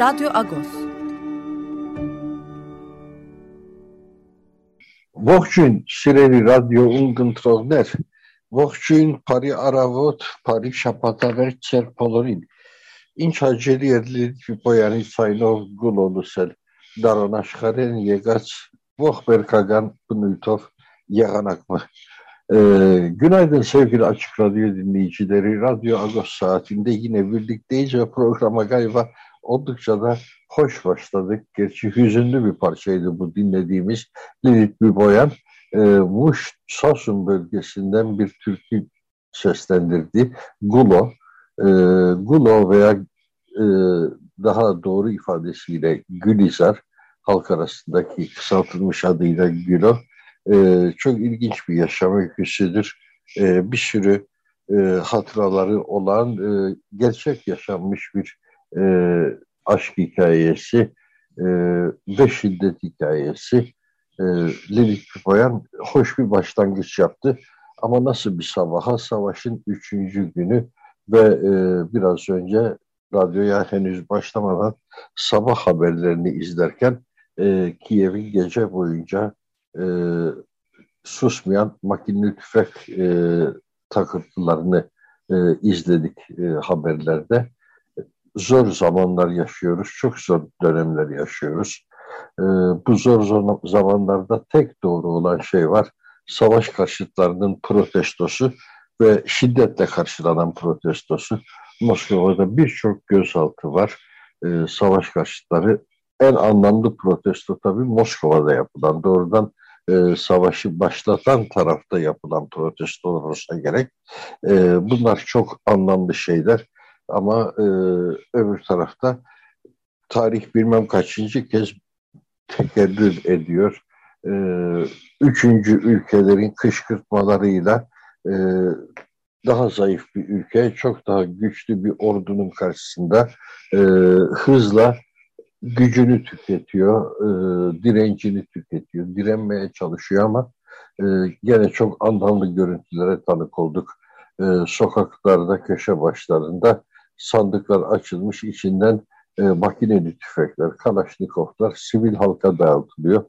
Radyo Agos. Ողջույն, սիրելի ռադիո ունգընտրողներ, ողջույն Փարի առավոտ, Փարի շապատավերջ ծեր բոլորին։ Ինչ հաջելի էր Լիպոյանի ցայնով գուլոլուսել դարոն աշխարհեն եկած ողբերգական բնույթով եղանակը։ Ee, günaydın sevgili Açık Radyo dinleyicileri. Radyo Agos saatinde yine birlikteyiz ve programa galiba oldukça da hoş başladık. Gerçi hüzünlü bir parçaydı bu dinlediğimiz Lilith Biboyan. E, Muş Sasun bölgesinden bir türkü seslendirdi. Gulo. E, Gulo veya e, daha doğru ifadesiyle Gülizar halk arasındaki kısaltılmış adıyla Gülo. E, çok ilginç bir yaşam öyküsüdür. E, bir sürü e, hatıraları olan e, gerçek yaşanmış bir e, aşk hikayesi e, ve şiddet hikayesi e, Lilith Pipoyan hoş bir başlangıç yaptı. Ama nasıl bir sabaha? Savaşın üçüncü günü ve e, biraz önce radyoya henüz başlamadan sabah haberlerini izlerken e, Kiev'in gece boyunca e, susmayan makineli tüfek e, takıntılarını e, izledik e, haberlerde zor zamanlar yaşıyoruz, çok zor dönemler yaşıyoruz. Ee, bu zor, zamanlarda tek doğru olan şey var, savaş karşıtlarının protestosu ve şiddetle karşılanan protestosu. Moskova'da birçok gözaltı var. Ee, savaş karşıtları en anlamlı protesto tabii Moskova'da yapılan, doğrudan e, savaşı başlatan tarafta yapılan protestolar olsa gerek. E, bunlar çok anlamlı şeyler. Ama e, öbür tarafta tarih bilmem kaçıncı kez tekerrür ediyor. E, üçüncü ülkelerin kışkırtmalarıyla e, daha zayıf bir ülke, çok daha güçlü bir ordunun karşısında e, hızla gücünü tüketiyor, e, direncini tüketiyor, direnmeye çalışıyor ama e, gene çok anlamlı görüntülere tanık olduk. E, sokaklarda, köşe başlarında sandıklar açılmış, içinden e, makineli tüfekler, kalaşnikovlar sivil halka dağıtılıyor.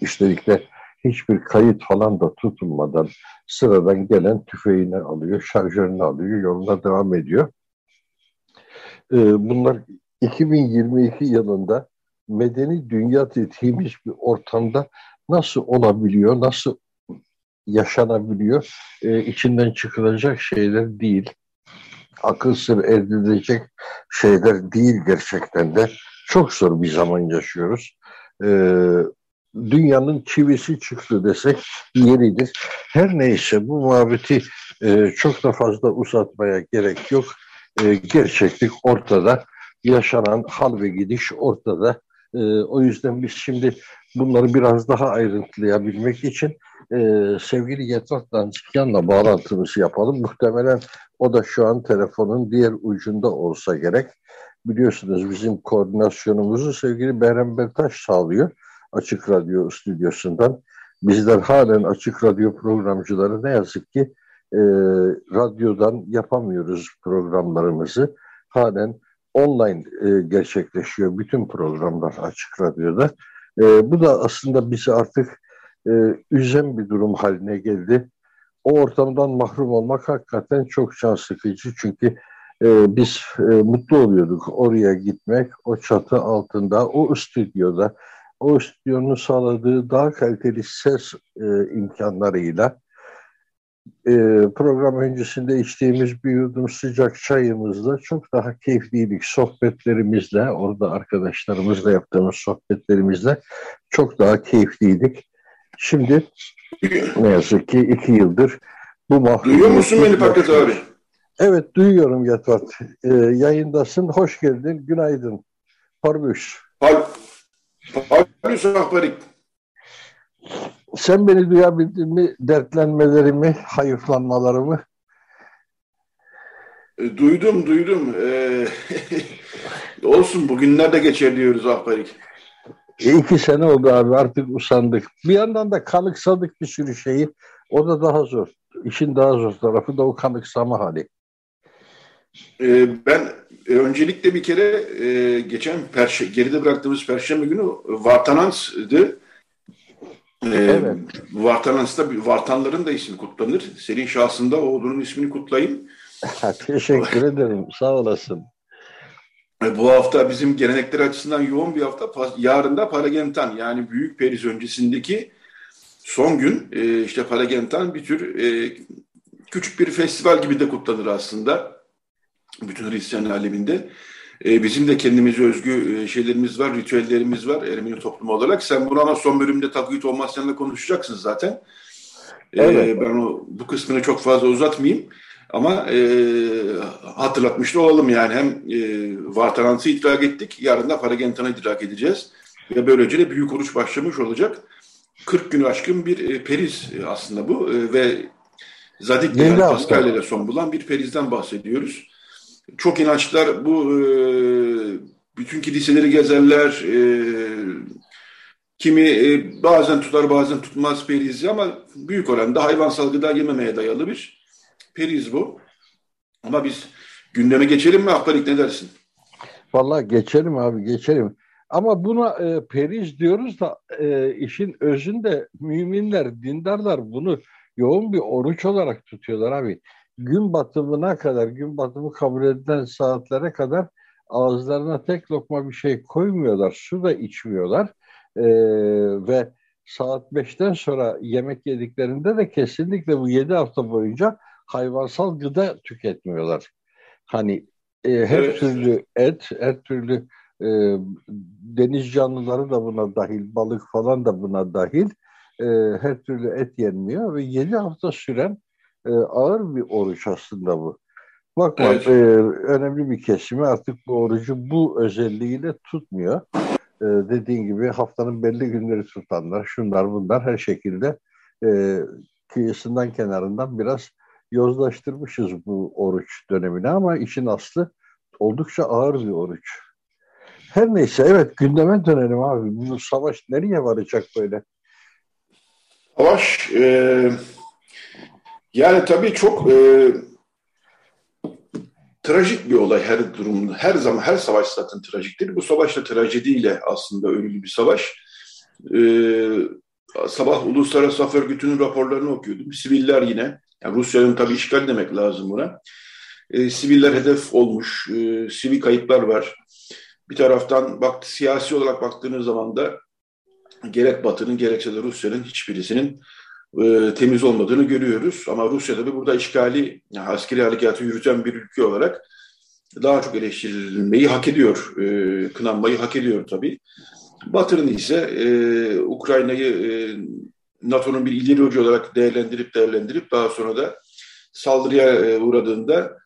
Üstelik de hiçbir kayıt falan da tutulmadan sıradan gelen tüfeğini alıyor, şarjörünü alıyor, yoluna devam ediyor. E, bunlar 2022 yılında medeni dünya dediğimiz bir ortamda nasıl olabiliyor, nasıl yaşanabiliyor, e, içinden çıkılacak şeyler değil akıl sır edilecek şeyler değil gerçekten de. Çok zor bir zaman yaşıyoruz. Ee, dünyanın çivisi çıktı desek yeridir. Her neyse bu muhabbeti e, çok da fazla uzatmaya gerek yok. E, gerçeklik ortada. Yaşanan hal ve gidiş ortada. E, o yüzden biz şimdi bunları biraz daha ayrıntılayabilmek için e, sevgili Yetvat Dançikyan'la bağlantımızı yapalım. Muhtemelen o da şu an telefonun diğer ucunda olsa gerek. Biliyorsunuz bizim koordinasyonumuzu sevgili Berem Bertaş sağlıyor Açık Radyo stüdyosundan. Bizler halen Açık Radyo programcıları ne yazık ki e, radyodan yapamıyoruz programlarımızı. Halen online e, gerçekleşiyor bütün programlar Açık Radyo'da. E, bu da aslında bizi artık e, üzen bir durum haline geldi. O ortamdan mahrum olmak hakikaten çok can sıkıcı çünkü e, biz e, mutlu oluyorduk oraya gitmek, o çatı altında, o stüdyoda, o stüdyonun sağladığı daha kaliteli ses e, imkanlarıyla e, program öncesinde içtiğimiz bir yudum sıcak çayımızla çok daha keyifliydik. Sohbetlerimizle, orada arkadaşlarımızla yaptığımız sohbetlerimizle çok daha keyifliydik. Şimdi ne yazık ki iki yıldır bu mahkum... Duyuyor musun beni Paket abi? Evet duyuyorum Yatvat. Ee, yayındasın. Hoş geldin. Günaydın. Parvüş. Parvüş Ahbarik. Sen beni duyabildin mi? Dertlenmelerimi, hayıflanmalarımı? E, duydum, duydum. Ee, olsun bugünler de geçer diyoruz Ahbarik. E, iki sene oldu abi artık usandık. Bir yandan da kanıksadık bir sürü şeyi. O da daha zor. İşin daha zor tarafı da o kanıksama hali. Ee, ben e, öncelikle bir kere e, geçen perşe, geride bıraktığımız Perşembe günü Vartanans'dı. Ee, evet. Vartanans'ta Vartanların da ismi kutlanır. Senin şahsında oğlunun ismini kutlayayım. Teşekkür ederim. Sağ olasın. E, bu hafta bizim gelenekler açısından yoğun bir hafta. Yarın da Paragentan yani Büyük Periz öncesindeki son gün e, işte Paragentan bir tür e, küçük bir festival gibi de kutlanır aslında bütün Hristiyan aleminde. E, bizim de kendimize özgü e, şeylerimiz var, ritüellerimiz var Ermeni toplumu olarak. Sen bunu ama son bölümde Takvit Olmazyan'la konuşacaksın zaten. E, evet. Ben o, bu kısmını çok fazla uzatmayayım. Ama e, hatırlatmış da olalım yani hem e, Vartanans'ı idrak ettik, yarın da Paragentan'ı idrak edeceğiz. Ve böylece de büyük oruç başlamış olacak. 40 gün aşkın bir e, periz aslında bu e, ve Zadik yani Pascal ile son bulan bir perizden bahsediyoruz çok inançlar bu e, bütün kiliseleri gezerler. E, kimi e, bazen tutar bazen tutmaz periz ama büyük oranda hayvansal gıda yememeye dayalı bir periz bu. Ama biz gündeme geçelim mi Akbarik ne dersin? Vallahi geçelim abi geçelim. Ama buna e, periz diyoruz da e, işin özünde müminler, dindarlar bunu yoğun bir oruç olarak tutuyorlar abi gün batımına kadar, gün batımı kabul edilen saatlere kadar ağızlarına tek lokma bir şey koymuyorlar. Su da içmiyorlar. Ee, ve saat 5'ten sonra yemek yediklerinde de kesinlikle bu 7 hafta boyunca hayvansal gıda tüketmiyorlar. Hani e, her evet. türlü et, her türlü e, deniz canlıları da buna dahil, balık falan da buna dahil. E, her türlü et yenmiyor ve 7 hafta süren e, ağır bir oruç aslında bu. Bakma evet. e, önemli bir kesimi artık bu orucu bu özelliğiyle tutmuyor. E, dediğin gibi haftanın belli günleri tutanlar, şunlar bunlar her şekilde e, kıyısından kenarından biraz yozlaştırmışız bu oruç dönemini ama işin aslı oldukça ağır bir oruç. Her neyse evet gündeme dönelim abi. Bu savaş nereye varacak böyle? Savaş e, yani tabii çok e, trajik bir olay her durumda. Her zaman her savaş zaten trajiktir. Bu savaş da trajediyle aslında ölümlü bir savaş. E, sabah Uluslararası Saf Örgütü'nün raporlarını okuyordum. Siviller yine, yani Rusya'nın tabii işgal demek lazım buna. E, siviller hedef olmuş, e, sivil kayıplar var. Bir taraftan bak, siyasi olarak baktığınız zaman da gerek Batı'nın gerekse de Rusya'nın hiçbirisinin e, temiz olmadığını görüyoruz. Ama Rusya tabii burada işgali, yani askeri harekatı yürüten bir ülke olarak daha çok eleştirilmeyi hak ediyor, e, kınanmayı hak ediyor tabii. Batı'nın ise e, Ukrayna'yı e, NATO'nun bir ileri ucu olarak değerlendirip değerlendirip daha sonra da saldırıya e, uğradığında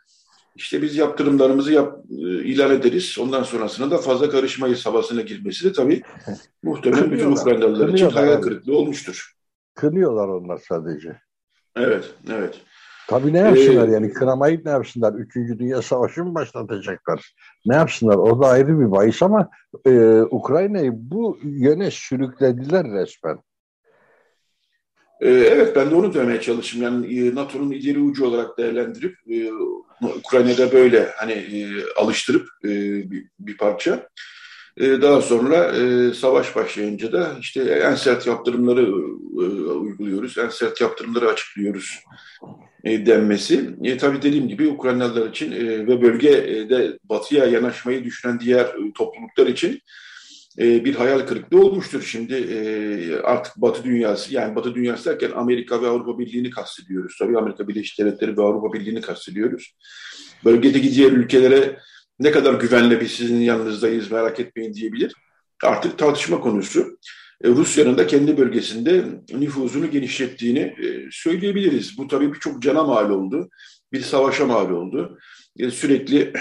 işte biz yaptırımlarımızı yap, e, ilan ederiz. Ondan sonrasında da fazla karışmayız havasına girmesi de tabii muhtemelen bütün Ukraynalılar için hayal kırıklığı olmuştur. Kınıyorlar onlar sadece. Evet, evet. Tabii ne yapsınlar ee, yani kınamayıp ne yapsınlar? Üçüncü Dünya Savaşı mı başlatacaklar? Ne yapsınlar? O da ayrı bir bahis ama e, Ukrayna'yı bu yöne sürüklediler resmen. Ee, evet ben de onu demeye çalıştım. Yani e, NATO'nun ileri ucu olarak değerlendirip e, Ukrayna'da böyle hani e, alıştırıp bir, parça. Daha sonra savaş başlayınca da işte en sert yaptırımları uyguluyoruz, en sert yaptırımları açıklıyoruz denmesi. E, tabii dediğim gibi Ukraynalılar için ve bölgede batıya yanaşmayı düşünen diğer topluluklar için bir hayal kırıklığı olmuştur. Şimdi artık Batı dünyası, yani Batı dünyası derken Amerika ve Avrupa Birliği'ni kastediyoruz. Tabii Amerika Birleşik Devletleri ve Avrupa Birliği'ni kastediyoruz. Bölgedeki diğer ülkelere ne kadar güvenle biz sizin yanınızdayız merak etmeyin diyebilir. Artık tartışma konusu. E, Rusya'nın da kendi bölgesinde nüfuzunu genişlettiğini e, söyleyebiliriz. Bu tabii birçok cana mal oldu. bir savaşa mal oldu. E, sürekli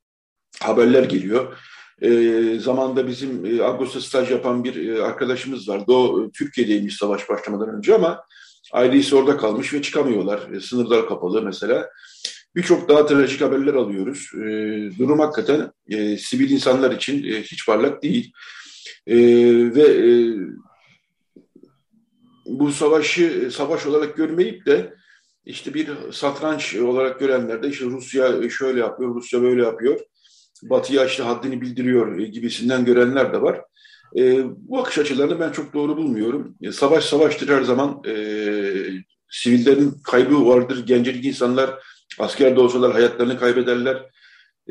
haberler geliyor. E, zamanda bizim e, Agos'ta staj yapan bir e, arkadaşımız vardı. O e, Türkiye'deymiş savaş başlamadan önce ama ailesi orada kalmış ve çıkamıyorlar. E, sınırlar kapalı mesela. Birçok daha trajik haberler alıyoruz. E, durum hakikaten e, sivil insanlar için e, hiç parlak değil. E, ve e, bu savaşı savaş olarak görmeyip de işte bir satranç olarak görenler de işte Rusya şöyle yapıyor, Rusya böyle yapıyor. Batı'ya işte haddini bildiriyor gibisinden görenler de var. E, bu akış açılarını ben çok doğru bulmuyorum. E, savaş savaştır her zaman. E, sivillerin kaybı vardır. Gencecik insanlar askerde olsalar hayatlarını kaybederler.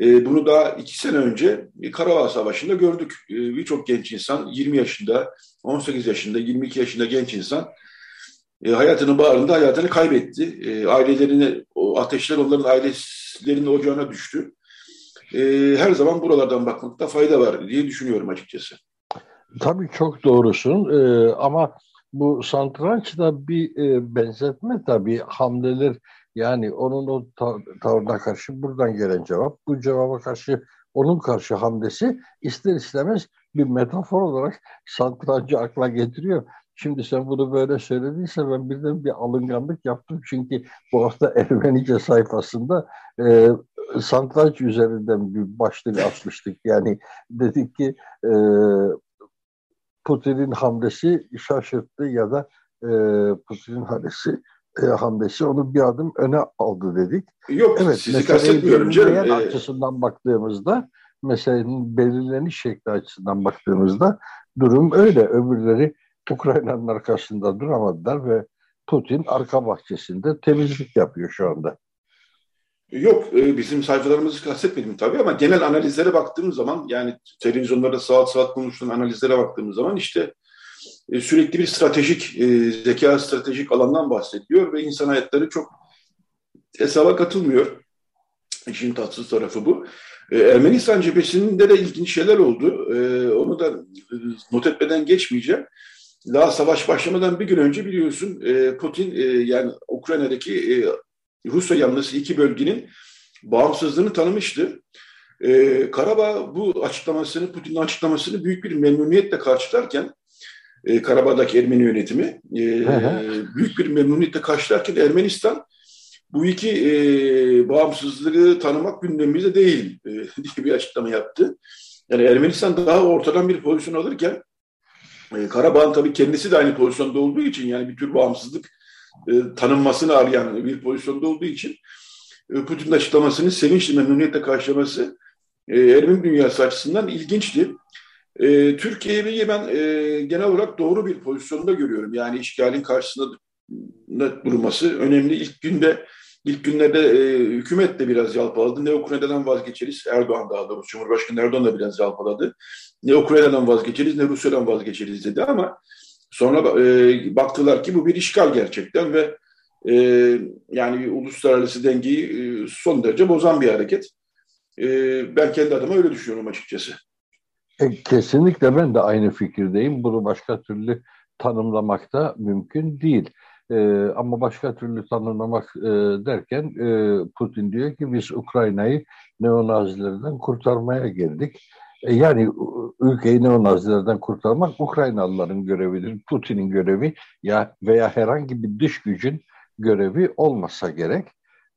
E, bunu daha iki sene önce Karabağ Savaşı'nda gördük. E, Birçok genç insan 20 yaşında, 18 yaşında, 22 yaşında genç insan e, hayatının bağrında hayatını kaybetti. E, ailelerini, o ateşler onların ailesinin ocağına düştü. E, her zaman buralardan bakmakta fayda var diye düşünüyorum açıkçası. Tabii çok doğrusun ee, ama bu satrançta bir e, benzetme tabii hamleler yani onun o tavrına karşı buradan gelen cevap, bu cevaba karşı onun karşı hamlesi ister istemez bir metafor olarak satrancı akla getiriyor. Şimdi sen bunu böyle söylediyse ben birden bir alınganlık yaptım. Çünkü bu hafta Ermenice sayfasında e, satranç üzerinden bir başlık açmıştık. Yani dedik ki e, Putin'in hamlesi şaşırttı ya da e, Putin'in hamlesi e, hamlesi onu bir adım öne aldı dedik. Yok evet, sizi kastetmiyorum canım. Ee... açısından baktığımızda meselenin belirleniş şekli açısından baktığımızda durum öyle. Öbürleri Ukrayna'nın arkasında duramadılar ve Putin arka bahçesinde temizlik yapıyor şu anda. Yok e, bizim sayfalarımızı kastetmedim tabii ama genel analizlere baktığımız zaman yani televizyonlarda saat saat konuşulan analizlere baktığımız zaman işte e, sürekli bir stratejik e, zeka stratejik alandan bahsediyor ve insan hayatları çok hesaba katılmıyor. İşin tatsız tarafı bu. Ermenistan cephesinde de ilginç şeyler oldu. Onu da not etmeden geçmeyeceğim. Daha savaş başlamadan bir gün önce biliyorsun Putin yani Ukrayna'daki Rusya yanlısı iki bölgenin bağımsızlığını tanımıştı. Ee, Karabağ bu açıklamasını, Putin'in açıklamasını büyük bir memnuniyetle karşılarken e, Karabağ'daki Ermeni yönetimi e, büyük bir memnuniyetle karşılarken Ermenistan bu iki e, bağımsızlığı tanımak gündemimizde değil e, diye bir açıklama yaptı. Yani Ermenistan daha ortadan bir pozisyon alırken e, Karabağ'ın tabii kendisi de aynı pozisyonda olduğu için yani bir tür bağımsızlık e, tanınmasını arayan bir pozisyonda olduğu için e, Putin'in açıklamasını sevinçli memnuniyetle karşılaması e, Ermeni dünyası açısından ilginçti. E, Türkiye'yi ben e, genel olarak doğru bir pozisyonda görüyorum. Yani işgalin karşısında durması önemli. İlk günde ilk günlerde e, hükümet de biraz yalpaladı. Ne Ukrayna'dan vazgeçeriz, Erdoğan daha doğrusu Cumhurbaşkanı Erdoğan da biraz yalpaladı. Ne Ukrayna'dan vazgeçeriz ne Rusya'dan vazgeçeriz dedi ama Sonra e, baktılar ki bu bir işgal gerçekten ve e, yani uluslararası dengeyi e, son derece bozan bir hareket. E, ben kendi adıma öyle düşünüyorum açıkçası. E, kesinlikle ben de aynı fikirdeyim. Bunu başka türlü tanımlamak da mümkün değil. E, ama başka türlü tanımlamak e, derken e, Putin diyor ki biz Ukrayna'yı neonazilerden kurtarmaya geldik. E, yani ülkeyi neonazilerden kurtarmak Ukraynalıların görevidir. Putin'in görevi ya veya herhangi bir dış gücün görevi olmasa gerek.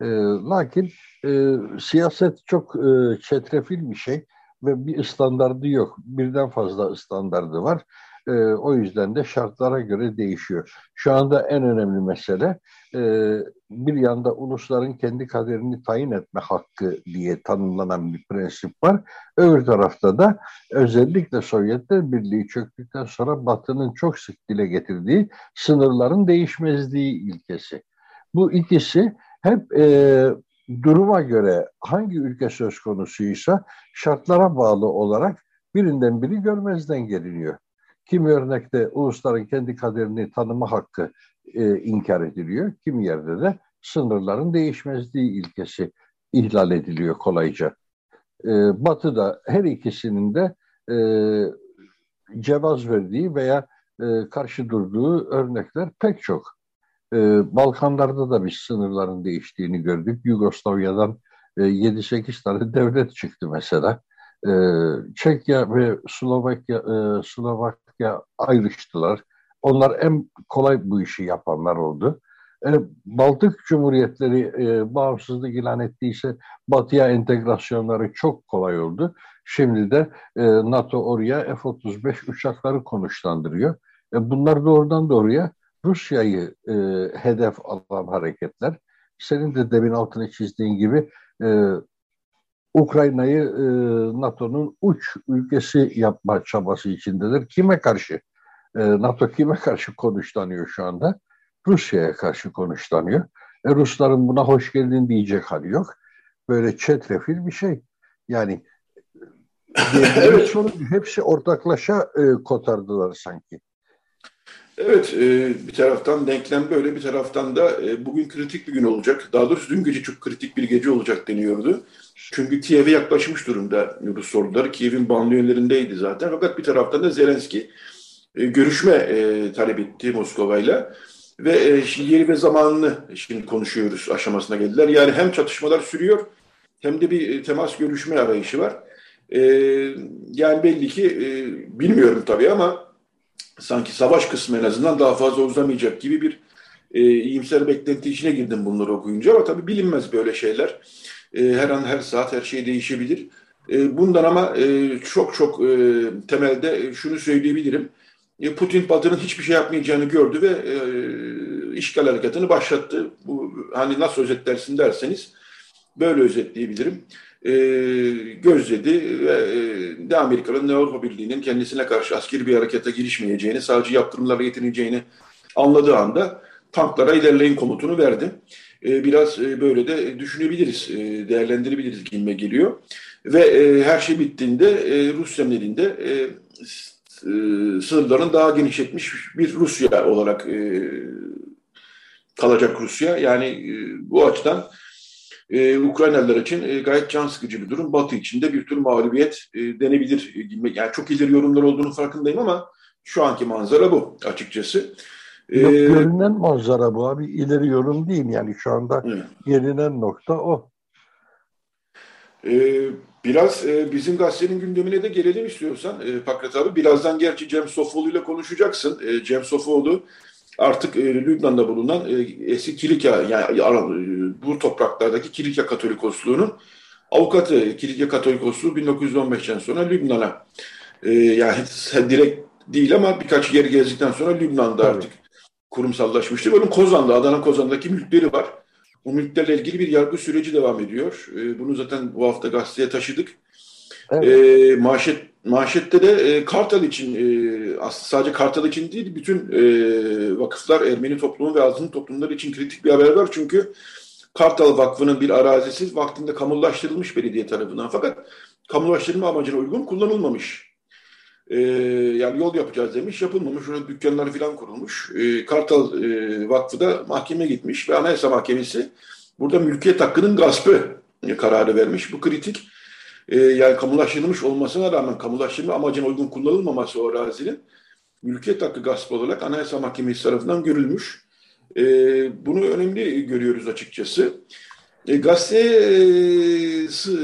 E, lakin e, siyaset çok e, çetrefil bir şey ve bir standardı yok. Birden fazla standardı var. E, o yüzden de şartlara göre değişiyor. Şu anda en önemli mesele e, bir yanda ulusların kendi kaderini tayin etme hakkı diye tanımlanan bir prensip var. Öbür tarafta da özellikle Sovyetler Birliği çöktükten sonra Batı'nın çok sık dile getirdiği sınırların değişmezliği ilkesi. Bu ikisi hep e, duruma göre hangi ülke söz konusuysa şartlara bağlı olarak birinden biri görmezden geliniyor. Kimi örnekte ulusların kendi kaderini tanıma hakkı e, inkar ediliyor. Kimi yerde de sınırların değişmezliği ilkesi ihlal ediliyor kolayca. E, Batı'da her ikisinin de e, cevaz verdiği veya e, karşı durduğu örnekler pek çok. E, Balkanlarda da biz sınırların değiştiğini gördük. Yugoslavya'dan e, 7-8 tane devlet çıktı mesela. E, Çekya ve Slovakya, e, Slovakya ayrıştılar. Onlar en kolay bu işi yapanlar oldu. E, Baltık Cumhuriyetleri e, bağımsızlık ilan ettiyse batıya entegrasyonları çok kolay oldu. Şimdi de e, NATO oraya F-35 uçakları konuşlandırıyor. E, bunlar doğrudan doğruya Rusya'yı e, hedef alan hareketler. Senin de demin altını çizdiğin gibi e, Ukrayna'yı e, NATO'nun uç ülkesi yapma çabası içindedir. Kime karşı? E, NATO kime karşı konuşlanıyor şu anda? Rusya'ya karşı konuşlanıyor. E, Rusların buna hoş geldin diyecek hali yok. Böyle çetrefil bir şey. Yani evet. hepsi ortaklaşa e, kotardılar sanki. Evet, e, bir taraftan denklem böyle, bir taraftan da e, bugün kritik bir gün olacak. Daha doğrusu dün gece çok kritik bir gece olacak deniyordu. Çünkü Kiev'e yaklaşmış durumda Rus orduları. Kiev'in banliyölerindeydi zaten. Fakat bir taraftan da Zelenski e, görüşme e, talep etti Moskova'yla. Ve e, şimdi yeri ve zamanını şimdi konuşuyoruz aşamasına geldiler. Yani hem çatışmalar sürüyor hem de bir e, temas görüşme arayışı var. E, yani belli ki e, bilmiyorum tabii ama sanki savaş kısmı en azından daha fazla uzamayacak gibi bir e, iyimser beklenti içine girdim bunları okuyunca ama tabii bilinmez böyle şeyler. E, her an her saat her şey değişebilir. E, bundan ama e, çok çok e, temelde şunu söyleyebilirim. E, Putin Batı'nın hiçbir şey yapmayacağını gördü ve e, işgal harekatını başlattı. Bu hani nasıl özetlersin derseniz böyle özetleyebilirim. E, gözledi ve e, ne Amerika'nın ne Avrupa Birliği'nin kendisine karşı askeri bir harekete girişmeyeceğini, sadece yaptırımlarla yetineceğini anladığı anda tanklara ilerleyin komutunu verdi. E, biraz e, böyle de düşünebiliriz, e, değerlendirebiliriz gibime geliyor. Ve e, her şey bittiğinde e, Rusya'nın elinde e, e, sınırlarını daha genişletmiş bir Rusya olarak e, kalacak Rusya. Yani e, bu açıdan e, Ukraynalılar için e, gayet can sıkıcı bir durum. Batı için de bir tür mağlubiyet e, denebilir. Yani çok ileri yorumlar olduğunu farkındayım ama şu anki manzara bu açıkçası. Yok, ee, görünen manzara bu abi. ileri yorum değil yani şu anda evet. gelinen nokta o. Ee, biraz e, bizim gazetenin gündemine de gelelim istiyorsan e, Pakrat abi. Birazdan gerçi Cem Sofoğlu ile konuşacaksın. E, Cem Sofoğlu artık e, Lübnan'da bulunan e, eski Kilikya yani e, bu topraklardaki Kilikya Katolikosluğu'nun avukatı. Kilikya Katolikosluğu 1915'ten sonra Lübnan'a e, yani direkt değil ama birkaç yer gezdikten sonra Lübnan'da Tabii. artık kurumsallaşmıştı. Bunun Kozan'da, Adana Kozan'daki mülkleri var. O mülklerle ilgili bir yargı süreci devam ediyor. E, bunu zaten bu hafta gazeteye taşıdık. Evet. E, manşet, manşette de e, Kartal için, e, sadece Kartal için değil, bütün e, vakıflar, Ermeni toplumu ve azınlık toplumları için kritik bir haber var. Çünkü Kartal Vakfı'nın bir arazisi vaktinde kamulaştırılmış belediye tarafından. Fakat kamulaştırma amacına uygun kullanılmamış. E, yani yol yapacağız demiş, yapılmamış. Orada dükkanlar falan kurulmuş. E, Kartal e, Vakfı da mahkemeye gitmiş ve Anayasa Mahkemesi burada mülkiyet hakkının gaspı kararı vermiş. Bu kritik. E, yani kamulaştırılmış olmasına rağmen kamulaştırma amacına uygun kullanılmaması o arazinin mülkiyet hakkı gaspı olarak Anayasa Mahkemesi tarafından görülmüş. E, bunu önemli görüyoruz açıkçası. E, gazete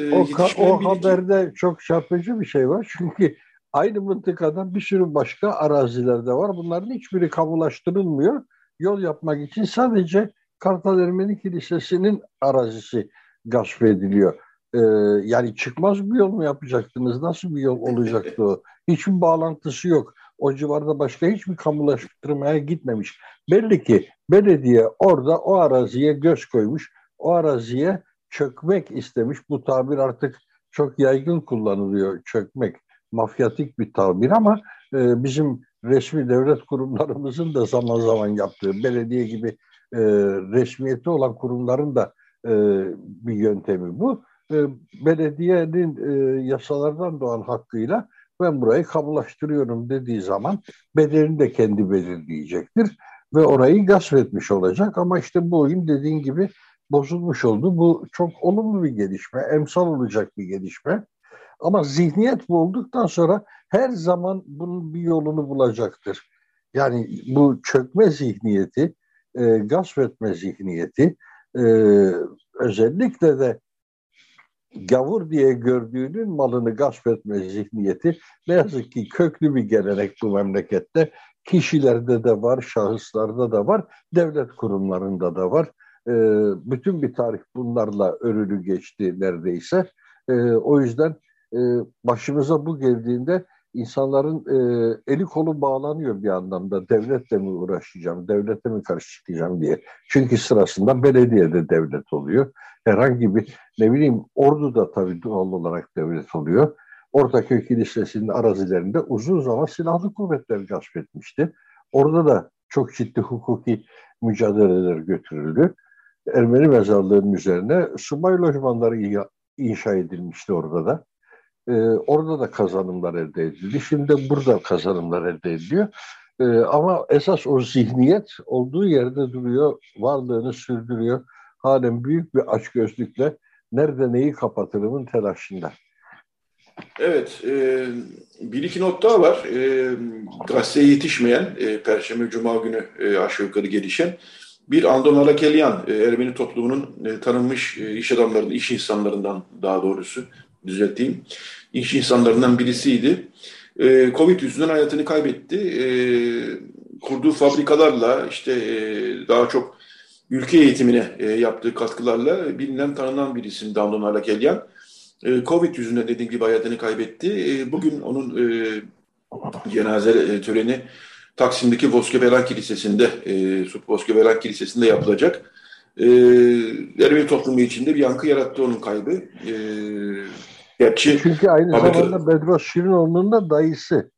e, o, o haberde çok çarpıcı bir şey var. Çünkü Aynı mıntıkadan bir sürü başka arazilerde var. Bunların hiçbiri kamulaştırılmıyor. Yol yapmak için sadece Kartal Ermeni Kilisesi'nin arazisi gasp ediliyor. Ee, yani çıkmaz bir yol mu yapacaktınız? Nasıl bir yol olacaktı o? Hiçbir bağlantısı yok. O civarda başka hiçbir kamulaştırmaya gitmemiş. Belli ki belediye orada o araziye göz koymuş. O araziye çökmek istemiş. Bu tabir artık çok yaygın kullanılıyor çökmek mafyatik bir tabir ama e, bizim resmi devlet kurumlarımızın da zaman zaman yaptığı, belediye gibi e, resmiyeti olan kurumların da e, bir yöntemi bu. E, belediyenin e, yasalardan doğan hakkıyla ben burayı kamulaştırıyorum dediği zaman bedelini de kendi belirleyecektir ve orayı gasp etmiş olacak ama işte bu oyun dediğin gibi bozulmuş oldu. Bu çok olumlu bir gelişme, emsal olacak bir gelişme. Ama zihniyet bu olduktan sonra her zaman bunun bir yolunu bulacaktır. Yani bu çökme zihniyeti e, gasp etme zihniyeti, e, özellikle de gavur diye gördüğünün malını gasp etme zihniyeti ne yazık ki köklü bir gelenek bu memlekette. Kişilerde de var, şahıslarda da var, devlet kurumlarında da var. E, bütün bir tarih bunlarla örülü geçti neredeyse. E, o yüzden e, başımıza bu geldiğinde insanların e, eli kolu bağlanıyor bir anlamda. Devletle mi uğraşacağım, devlete mi karşı çıkacağım diye. Çünkü sırasında belediyede devlet oluyor. Herhangi bir ne bileyim ordu da tabii doğal olarak devlet oluyor. Ortaköy Kilisesi'nin arazilerinde uzun zaman silahlı kuvvetler gasp etmişti. Orada da çok ciddi hukuki mücadeleler götürüldü. Ermeni mezarlığının üzerine subay lojmanları inşa edilmişti orada da. Ee, orada da kazanımlar elde edildi. Şimdi burada kazanımlar elde ediliyor. Ee, ama esas o zihniyet olduğu yerde duruyor, varlığını sürdürüyor. Halen büyük bir açgözlükle nerede neyi kapatırımın telaşında. Evet, e, bir iki not daha var. E, gazeteye yetişmeyen, e, Perşembe Cuma günü e, aşağı yukarı gelişen bir Andon Alakelyan, e, Ermeni toplumunun e, tanınmış e, iş adamlarından, iş insanlarından daha doğrusu düzelteyim, iş insanlarından birisiydi. E, Covid yüzünden hayatını kaybetti. E, kurduğu fabrikalarla işte e, daha çok ülke eğitimine e, yaptığı katkılarla bilinen tanınan bir isim Damlon Alakelyan. E, Covid yüzünden dediğim gibi hayatını kaybetti. E, bugün onun e, cenaze e, töreni Taksim'deki Voskebelen Kilisesi'nde, e, Voskebelen Kilisesi'nde yapılacak. E, Ermeni toplumu içinde bir yankı yarattı onun kaybı. E, gerçi Çünkü aynı fabrika... zamanda Bedros Şirinoğlu'nun da dayısı.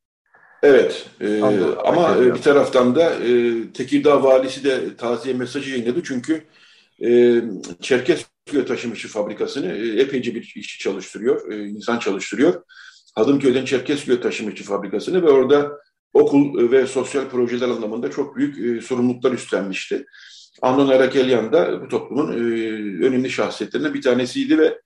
Evet e, ama e, bir taraftan da e, Tekirdağ valisi de taziye mesajı yayınladı. Çünkü e, Çerkezköy taşımışı fabrikasını e, epeyce bir işçi çalıştırıyor, e, insan çalıştırıyor. Hadımköy'den Çerkezköy taşımışı fabrikasını ve orada okul ve sosyal projeler anlamında çok büyük e, sorumluluklar üstlenmişti. Andon Erakelyan da bu toplumun e, önemli şahsiyetlerinden bir tanesiydi ve e,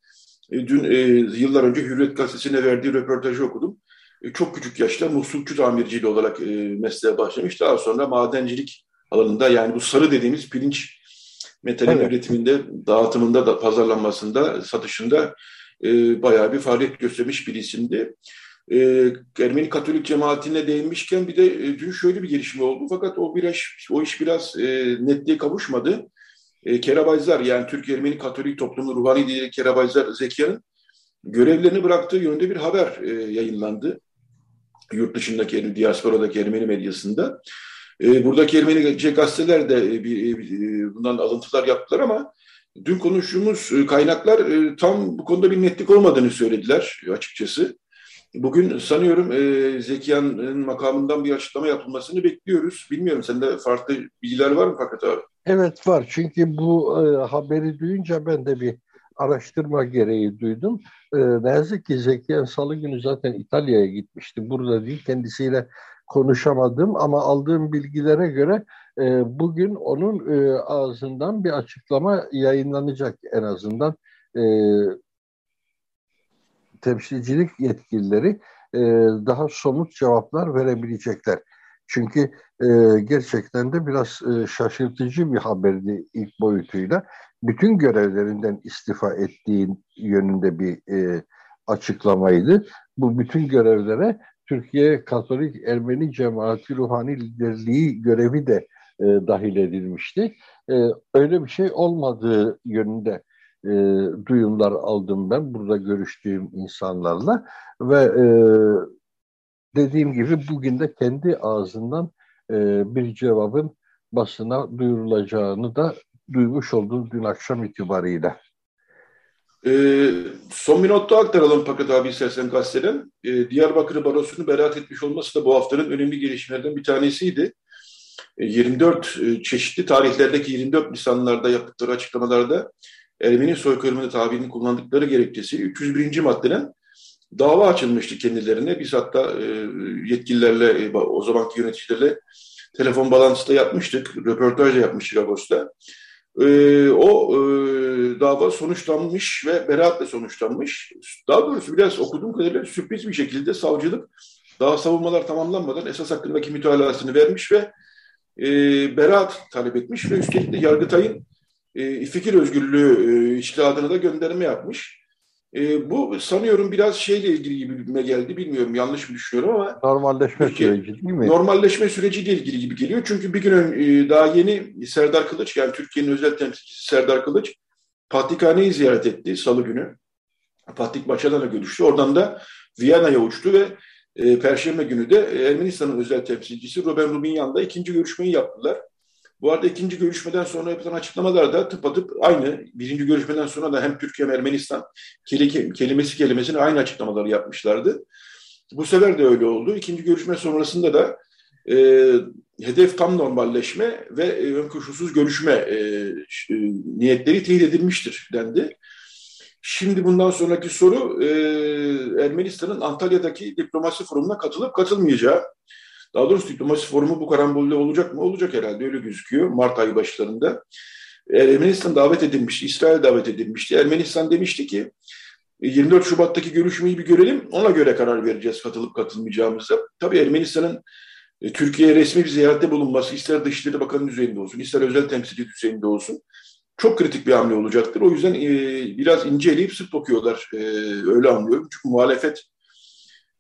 dün e, yıllar önce Hürriyet Gazetesi'ne verdiği röportajı okudum. E, çok küçük yaşta muslukçu tamirciliği olarak e, mesleğe başlamış. Daha sonra madencilik alanında yani bu sarı dediğimiz pirinç metalin evet. üretiminde, dağıtımında, da, pazarlanmasında, satışında e, bayağı bir faaliyet göstermiş bir isimdi. E, Ermeni Katolik cemaatine değinmişken bir de e, dün şöyle bir gelişme oldu. Fakat o biraz o iş biraz e, netliğe kavuşmadı. E, Kerabayzlar yani Türk Ermeni Katolik toplumu ruhani lideri Kerabayzlar Zekiya'nın görevlerini bıraktığı yönde bir haber e, yayınlandı. Yurt dışındaki, diasporadaki Ermeni medyasında. E, buradaki Ermeni gazeteler de e, bir, e, bundan alıntılar yaptılar ama dün konuştuğumuz e, kaynaklar e, tam bu konuda bir netlik olmadığını söylediler açıkçası. Bugün sanıyorum e, Zekiyan'ın makamından bir açıklama yapılmasını bekliyoruz. Bilmiyorum sende farklı bilgiler var mı fakat abi? Evet var çünkü bu e, haberi duyunca ben de bir araştırma gereği duydum. E, ne yazık ki Zekiyan Salı günü zaten İtalya'ya gitmişti. Burada değil kendisiyle konuşamadım ama aldığım bilgilere göre e, bugün onun e, ağzından bir açıklama yayınlanacak en azından. E, temsilcilik yetkilileri e, daha somut cevaplar verebilecekler. Çünkü e, gerçekten de biraz e, şaşırtıcı bir haberdi ilk boyutuyla. Bütün görevlerinden istifa ettiğin yönünde bir e, açıklamaydı. Bu bütün görevlere Türkiye Katolik Ermeni Cemaati Ruhani Liderliği görevi de e, dahil edilmişti. E, öyle bir şey olmadığı yönünde e, duyumlar aldım ben burada görüştüğüm insanlarla ve e, dediğim gibi bugün de kendi ağzından e, bir cevabın basına duyurulacağını da duymuş oldum dün akşam itibariyle. Ee, son bir notta aktaralım Pakat abi istersen gazeteden. Ee, Diyarbakır Barosu'nu beraat etmiş olması da bu haftanın önemli gelişmelerden bir tanesiydi. Ee, 24 e, çeşitli tarihlerdeki 24 lisanlarda yaptıkları açıklamalarda Ermeni soykırımını tabirini kullandıkları gerekçesi 301. maddeden dava açılmıştı kendilerine. Biz hatta e, yetkililerle, e, o zamanki yöneticilerle telefon bağlantısı da yapmıştık, röportaj da yapmıştık Ağustos'ta. E, o dava sonuçlanmış ve beraatle sonuçlanmış. Daha doğrusu biraz okuduğum kadarıyla sürpriz bir şekilde savcılık daha savunmalar tamamlanmadan esas hakkındaki mütalasını vermiş ve beraat talep etmiş ve üstelik de Yargıtay'ın e, fikir özgürlüğü e, içtihatına da gönderme yapmış. E, bu sanıyorum biraz şeyle ilgili gibi geldi. Bilmiyorum yanlış mı düşünüyorum ama. Normalleşme Türkiye, süreci değil mi? Normalleşme süreciyle ilgili gibi geliyor. Çünkü bir gün e, daha yeni Serdar Kılıç yani Türkiye'nin özel temsilcisi Serdar Kılıç Patrikhane'yi ziyaret etti salı günü. Patrik Başaran'la görüştü. Oradan da Viyana'ya uçtu ve e, Perşembe günü de Ermenistan'ın özel temsilcisi Robert Rubinyan'da ikinci görüşmeyi yaptılar. Bu arada ikinci görüşmeden sonra yapılan açıklamalar da tıpatıp aynı. Birinci görüşmeden sonra da hem Türkiye hem Ermenistan kelimesi kelimesine aynı açıklamaları yapmışlardı. Bu sefer de öyle oldu. İkinci görüşme sonrasında da e, hedef tam normalleşme ve e, ön koşulsuz görüşme e, e, niyetleri teyit edilmiştir dendi. Şimdi bundan sonraki soru e, Ermenistan'ın Antalya'daki diplomasi forumuna katılıp katılmayacağı. Daha doğrusu diplomasi forumu bu karambolde olacak mı? Olacak herhalde öyle gözüküyor Mart ayı başlarında. Ermenistan davet edilmiş, İsrail davet edilmişti. Ermenistan demişti ki 24 Şubat'taki görüşmeyi bir görelim, ona göre karar vereceğiz katılıp katılmayacağımıza. Tabii Ermenistan'ın e, Türkiye'ye resmi bir ziyarette bulunması ister Dışişleri Bakanı düzeyinde olsun, ister özel temsilci düzeyinde olsun çok kritik bir hamle olacaktır. O yüzden e, biraz inceleyip sık dokuyorlar. E, öyle anlıyorum. Çünkü muhalefet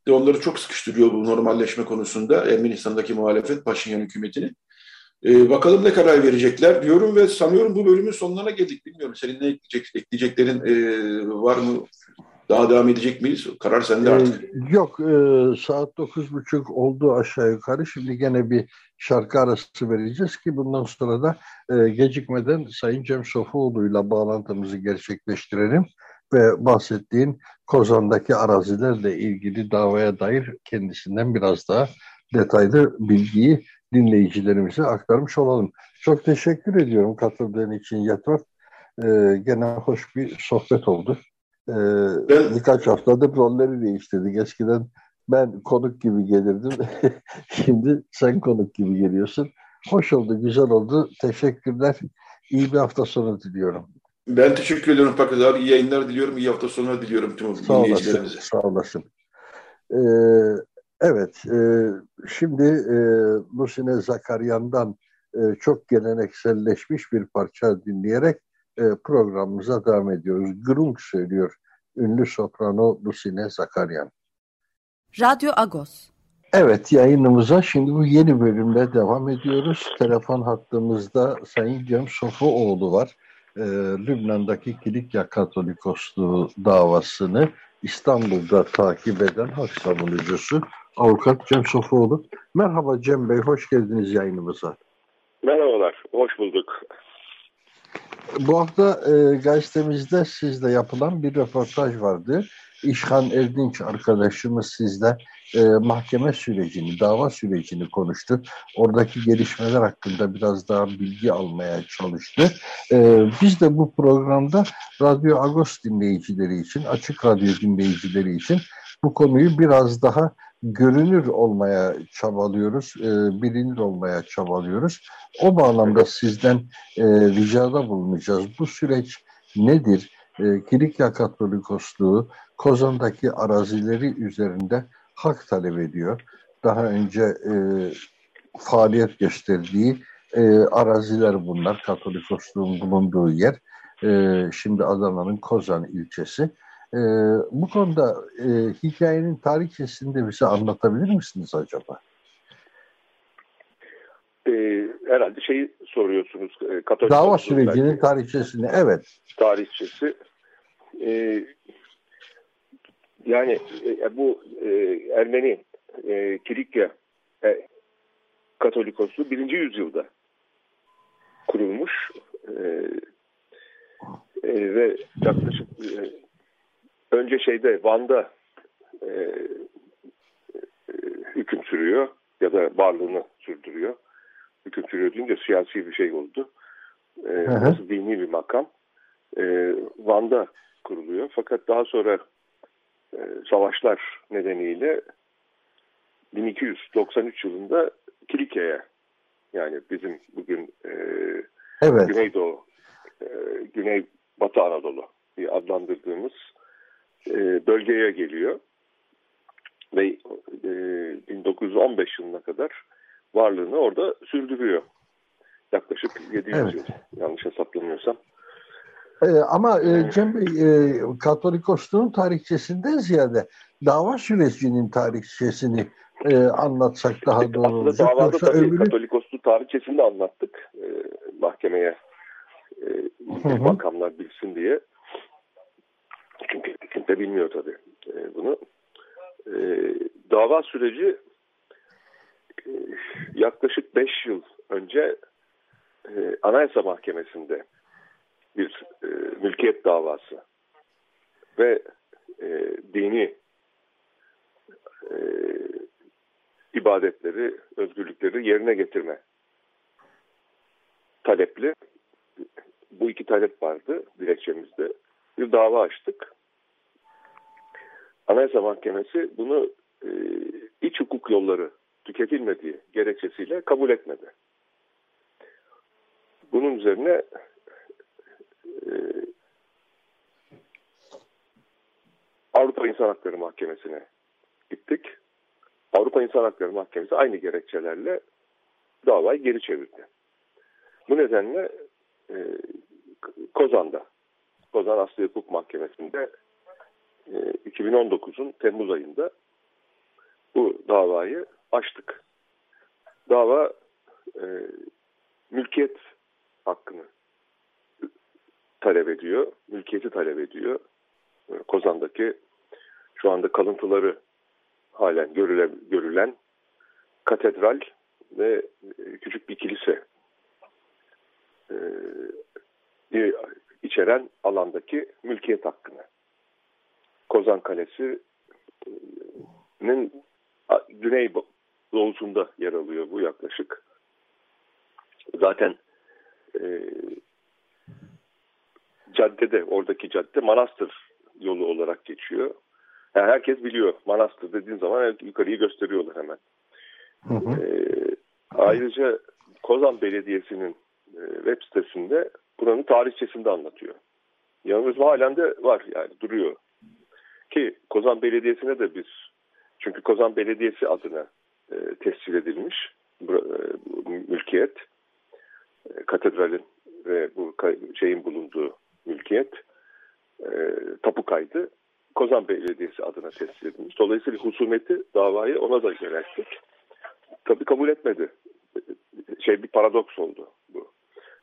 de onları çok sıkıştırıyor bu normalleşme konusunda. Ermenistan'daki muhalefet Paşinyan hükümetini. E, bakalım ne karar verecekler diyorum ve sanıyorum bu bölümün sonlarına geldik. Bilmiyorum senin ne ekleyecek, ekleyeceklerin e, var mı? Daha devam edecek miyiz? Karar sende ee, artık. Ee, yok, e, saat dokuz buçuk oldu aşağı yukarı. Şimdi gene bir şarkı arası vereceğiz ki bundan sonra da e, gecikmeden Sayın Cem Sofuoğlu'yla bağlantımızı gerçekleştirelim ve bahsettiğin Kozan'daki arazilerle ilgili davaya dair kendisinden biraz daha detaylı bilgiyi dinleyicilerimize aktarmış olalım. Çok teşekkür ediyorum katıldığın için Yatvar. Ee, gene hoş bir sohbet oldu. Ee, ben... Birkaç haftadır rolleri değiştirdik. Eskiden ben konuk gibi gelirdim. Şimdi sen konuk gibi geliyorsun. Hoş oldu, güzel oldu. Teşekkürler. İyi bir hafta sonu diliyorum. Ben teşekkür ediyorum Fakat abi. İyi yayınlar diliyorum. İyi hafta sonları diliyorum tüm sağ dinleyicilerimize. Sağ olasın. Ee, evet, e, şimdi e, Lusine Zakaryan'dan e, çok gelenekselleşmiş bir parça dinleyerek e, programımıza devam ediyoruz. Grung söylüyor ünlü soprano Lusine Zakaryan. Radyo Agos. Evet yayınımıza şimdi bu yeni bölümle devam ediyoruz. Telefon hattımızda Sayın Cem Sofuoğlu var. Ee, Lübnan'daki Kilikya Katolikosluğu davasını İstanbul'da takip eden hak savunucusu Avukat Cem Sofuoğlu. Merhaba Cem Bey, hoş geldiniz yayınımıza. Merhabalar, hoş bulduk. Bu hafta e, gazetemizde sizle yapılan bir röportaj vardı. İşhan Erdinç arkadaşımız sizle e, mahkeme sürecini, dava sürecini konuştu. Oradaki gelişmeler hakkında biraz daha bilgi almaya çalıştı. E, biz de bu programda Radyo Agos dinleyicileri için, Açık Radyo dinleyicileri için bu konuyu biraz daha görünür olmaya çabalıyoruz, e, bilinir olmaya çabalıyoruz. O bağlamda sizden e, ricada bulunacağız. Bu süreç nedir? E, Kilikya Katolikosluğu Kozan'daki arazileri üzerinde hak talep ediyor. Daha önce e, faaliyet gösterdiği e, araziler bunlar. Katolikosluğun bulunduğu yer. E, şimdi Adana'nın Kozan ilçesi. E, bu konuda e, hikayenin tarihçesini de bize anlatabilir misiniz acaba? E, herhalde şey soruyorsunuz. E, Katolik Dava sürecinin belki. tarihçesini, evet. Tarihçesi. E, yani e, bu e, Ermeni e, Kilikya e, Katolikosluğu birinci yüzyılda kurulmuş e, e, ve yaklaşık e, önce şeyde Van'da e, e, hüküm sürüyor ya da varlığını sürdürüyor. Hüküm sürüyor deyince siyasi bir şey oldu. E, nasıl dini bir makam. E, Van'da kuruluyor. Fakat daha sonra e, savaşlar nedeniyle 1293 yılında Kilikya'ya yani bizim bugün e, evet. Güneydoğu, e, Güney Batı Anadolu diye adlandırdığımız e, bölgeye geliyor. Ve e, 1915 yılına kadar varlığını orada sürdürüyor. Yaklaşık 700 evet. yıl yanlış hesaplamıyorsam. Ee, ama e, Cem Bey e, Katolikosluğun tarihçesinden ziyade dava sürecinin tarihçesini e, anlatsak daha doğru olacak. Aslında davada Yoksa tabii öbürü... Katolikosluğu tarihçesini de anlattık e, mahkemeye e, makamlar bilsin diye. Çünkü kimse bilmiyor tabii e, bunu. E, dava süreci e, yaklaşık 5 yıl önce e, Anayasa Mahkemesi'nde bir e, mülkiyet davası ve e, dini e, ibadetleri, özgürlükleri yerine getirme talepli bu iki talep vardı dilekçemizde. Bir dava açtık. Anayasa Mahkemesi bunu e, iç hukuk yolları tüketilmediği gerekçesiyle kabul etmedi. Bunun üzerine Avrupa İnsan Hakları Mahkemesi'ne gittik. Avrupa İnsan Hakları Mahkemesi aynı gerekçelerle davayı geri çevirdi. Bu nedenle e, Kozan'da, Kozan Asli Hukuk Mahkemesi'nde e, 2019'un Temmuz ayında bu davayı açtık. Dava e, mülkiyet hakkını talep ediyor, mülkiyeti talep ediyor. E, Kozan'daki şu anda kalıntıları halen görülen, görülen katedral ve e, küçük bir kilise e, içeren alandaki mülkiyet hakkını. Kozan Kalesi'nin güney doğusunda yer alıyor bu yaklaşık. Zaten e, caddede, oradaki cadde Manastır yolu olarak geçiyor. Yani herkes biliyor. Manastır dediğin zaman yukarıyı gösteriyorlar hemen. Hı hı. E, ayrıca Kozan Belediyesi'nin e, web sitesinde buranın tarihçesini de anlatıyor. Yanımızda halen de var yani duruyor. Ki Kozan Belediyesi'ne de bir çünkü Kozan Belediyesi adına e, tescil edilmiş bu, e, bu mülkiyet e, katedralin ve bu şeyin bulunduğu mülkiyet e, tapu kaydı Kozan Belediyesi adına tescil edilmiş. Dolayısıyla husumeti davayı ona da yönelttik. Tabii kabul etmedi. Şey bir paradoks oldu bu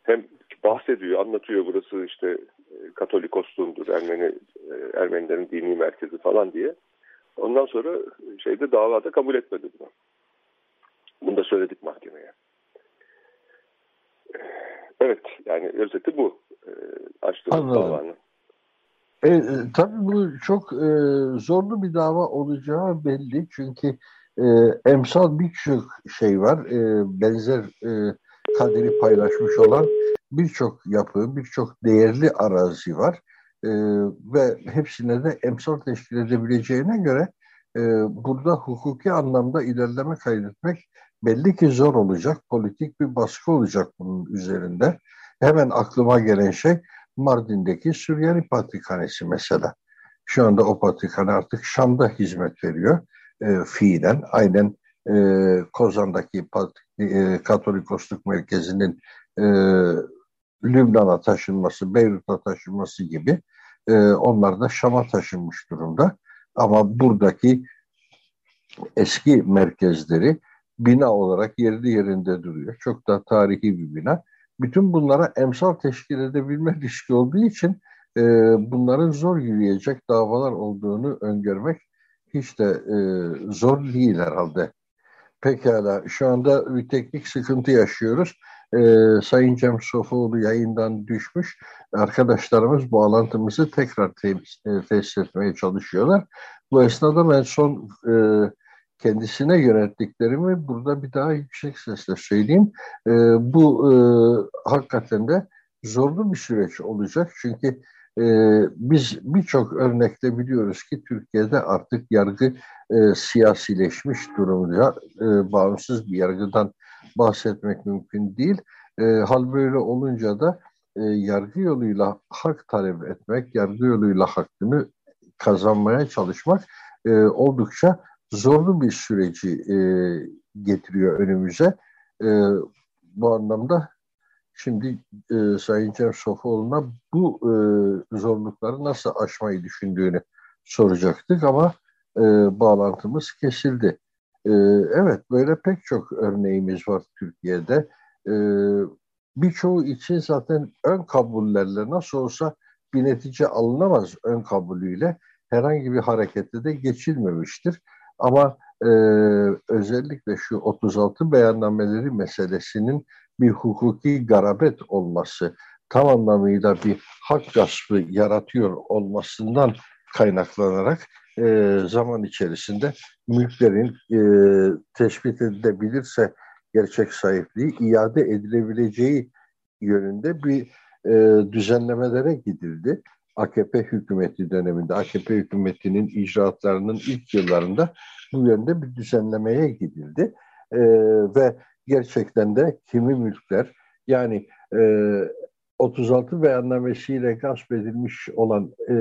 hem bahsediyor, anlatıyor burası işte e, Katolikosluğundur, Ermeni, e, Ermenilerin dini merkezi falan diye. Ondan sonra şeyde davada kabul etmedi bunu. Bunu da söyledik mahkemeye. Evet, yani özeti bu. E, açtığımız davanın. E, e, tabii bu çok e, zorlu bir dava olacağı belli. Çünkü e, emsal birçok şey var. E, benzer e, kaderi paylaşmış olan birçok yapı, birçok değerli arazi var. E, ve hepsine de emsal teşkil edebileceğine göre e, burada hukuki anlamda ilerleme kaydetmek belli ki zor olacak. Politik bir baskı olacak bunun üzerinde. Hemen aklıma gelen şey Mardin'deki Süryani Patrikhanesi mesela. Şu anda o patrikhane artık Şam'da hizmet veriyor e, fiilen. Aynen e, Kozan'daki e, Katolikosluk Merkezi'nin e, Lübnan'a taşınması, Beyrut'a taşınması gibi e, onlar da Şam'a taşınmış durumda. Ama buradaki eski merkezleri bina olarak yerli yerinde duruyor. Çok da tarihi bir bina. Bütün bunlara emsal teşkil edebilme riski olduğu için e, bunların zor yürüyecek davalar olduğunu öngörmek hiç de e, zor değil herhalde. Pekala. Şu anda bir teknik sıkıntı yaşıyoruz. Ee, Sayın Cem Sofuoğlu yayından düşmüş. Arkadaşlarımız bağlantımızı tekrar te e, tesis etmeye çalışıyorlar. Bu esnada ben son e, kendisine yönettiklerimi burada bir daha yüksek sesle söyleyeyim. E, bu e, hakikaten de zorlu bir süreç olacak. Çünkü e, biz birçok örnekte biliyoruz ki Türkiye'de artık yargı e, siyasileşmiş durumda. E, bağımsız bir yargıdan bahsetmek mümkün değil. E, hal böyle olunca da e, yargı yoluyla hak talep etmek, yargı yoluyla hakkını kazanmaya çalışmak e, oldukça zorlu bir süreci e, getiriyor önümüze. E, bu anlamda şimdi e, Sayın Cem Sofoğlu'na bu e, zorlukları nasıl aşmayı düşündüğünü soracaktık ama e, bağlantımız kesildi. E, evet böyle pek çok örneğimiz var Türkiye'de. E, birçoğu için zaten ön kabullerle nasıl olsa bir netice alınamaz ön kabulüyle herhangi bir harekette de geçilmemiştir. Ama e, özellikle şu 36 beyannameleri meselesinin bir hukuki garabet olması, tam anlamıyla bir hak gaspı yaratıyor olmasından kaynaklanarak e, zaman içerisinde mülklerin e, tespit edilebilirse gerçek sahipliği iade edilebileceği yönünde bir e, düzenlemelere gidildi. AKP hükümeti döneminde, AKP hükümetinin icraatlarının ilk yıllarında bu yönde bir düzenlemeye gidildi. E, ve gerçekten de kimi mülkler yani e, 36 beyannamesiyle gasp edilmiş olan e,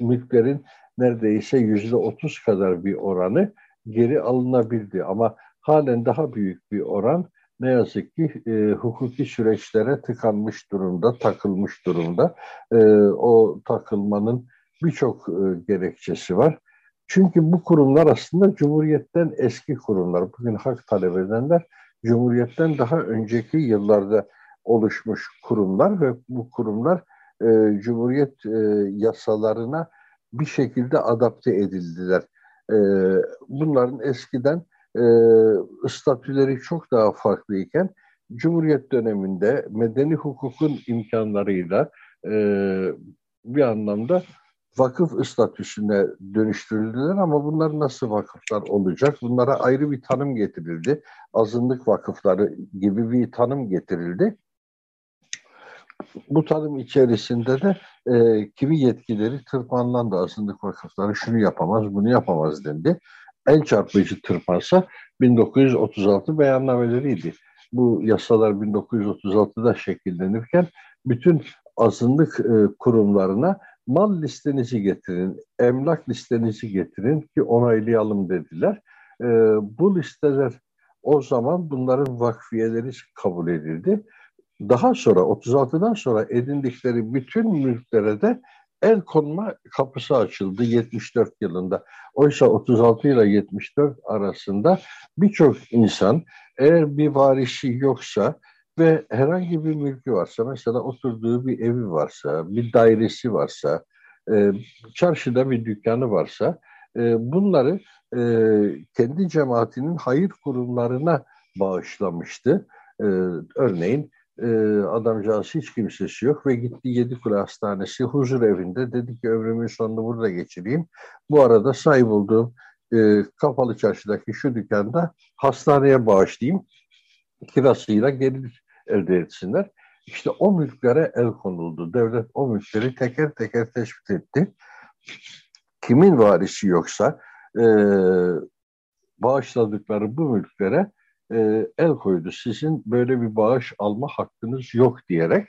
mülklerin neredeyse yüzde 30 kadar bir oranı geri alınabildi. Ama halen daha büyük bir oran ne yazık ki e, hukuki süreçlere tıkanmış durumda, takılmış durumda. E, o takılmanın birçok e, gerekçesi var. Çünkü bu kurumlar aslında Cumhuriyet'ten eski kurumlar. Bugün hak talep edenler Cumhuriyet'ten daha önceki yıllarda oluşmuş kurumlar ve bu kurumlar e, Cumhuriyet e, yasalarına bir şekilde adapte edildiler. E, bunların eskiden e, statüleri çok daha farklıyken Cumhuriyet döneminde medeni hukukun imkanlarıyla e, bir anlamda vakıf statüsüne dönüştürüldüler ama bunlar nasıl vakıflar olacak? Bunlara ayrı bir tanım getirildi. Azınlık vakıfları gibi bir tanım getirildi. Bu tanım içerisinde de e, kimi yetkileri tırpanlandı. Azınlık vakıfları şunu yapamaz, bunu yapamaz dendi en çarpıcı tırpansa 1936 beyannameleriydi. Bu yasalar 1936'da şekillenirken bütün azınlık e, kurumlarına mal listenizi getirin, emlak listenizi getirin ki onaylayalım dediler. E, bu listeler o zaman bunların vakfiyeleri kabul edildi. Daha sonra 36'dan sonra edindikleri bütün mülklere de el konma kapısı açıldı 74 yılında. Oysa 36 ile 74 arasında birçok insan eğer bir varisi yoksa ve herhangi bir mülkü varsa, mesela oturduğu bir evi varsa, bir dairesi varsa, e, çarşıda bir dükkanı varsa, e, bunları e, kendi cemaatinin hayır kurumlarına bağışlamıştı. Örneğin adamcağız hiç kimsesi yok ve gitti Yedikule Hastanesi huzur evinde dedi ki ömrümün sonunu burada geçireyim. Bu arada sahip olduğum e, kapalı çarşıdaki şu dükkanda hastaneye bağışlayayım kirasıyla gelir elde etsinler. İşte o mülklere el konuldu. Devlet o mülkleri teker teker tespit etti. Kimin varisi yoksa e, bağışladıkları bu mülklere e, el koydu. Sizin böyle bir bağış alma hakkınız yok diyerek.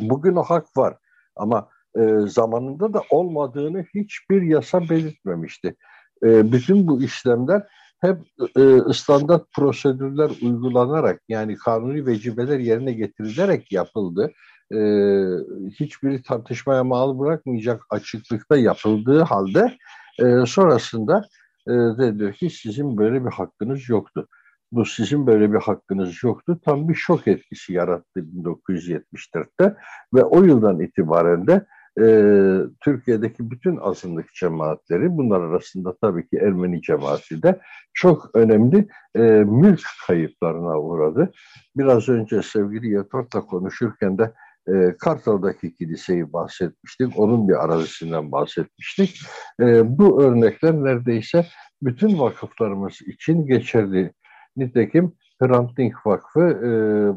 Bugün o hak var ama e, zamanında da olmadığını hiçbir yasa belirtmemişti. E, bütün bu işlemler hep e, standart prosedürler uygulanarak yani kanuni vecibeler yerine getirilerek yapıldı. E, hiçbiri tartışmaya mal bırakmayacak açıklıkta yapıldığı halde e, sonrasında e, dediler ki sizin böyle bir hakkınız yoktu. Bu sizin böyle bir hakkınız yoktu. Tam bir şok etkisi yarattı 1974'te ve o yıldan itibaren de e, Türkiye'deki bütün azınlık cemaatleri, bunlar arasında tabii ki Ermeni cemaati de çok önemli e, mülk kayıplarına uğradı. Biraz önce sevgili Yetort'la konuşurken de e, Kartal'daki kiliseyi bahsetmiştik. Onun bir arazisinden bahsetmiştik. E, bu örnekler neredeyse bütün vakıflarımız için geçerli. Nitekim Hrant Vakfı e,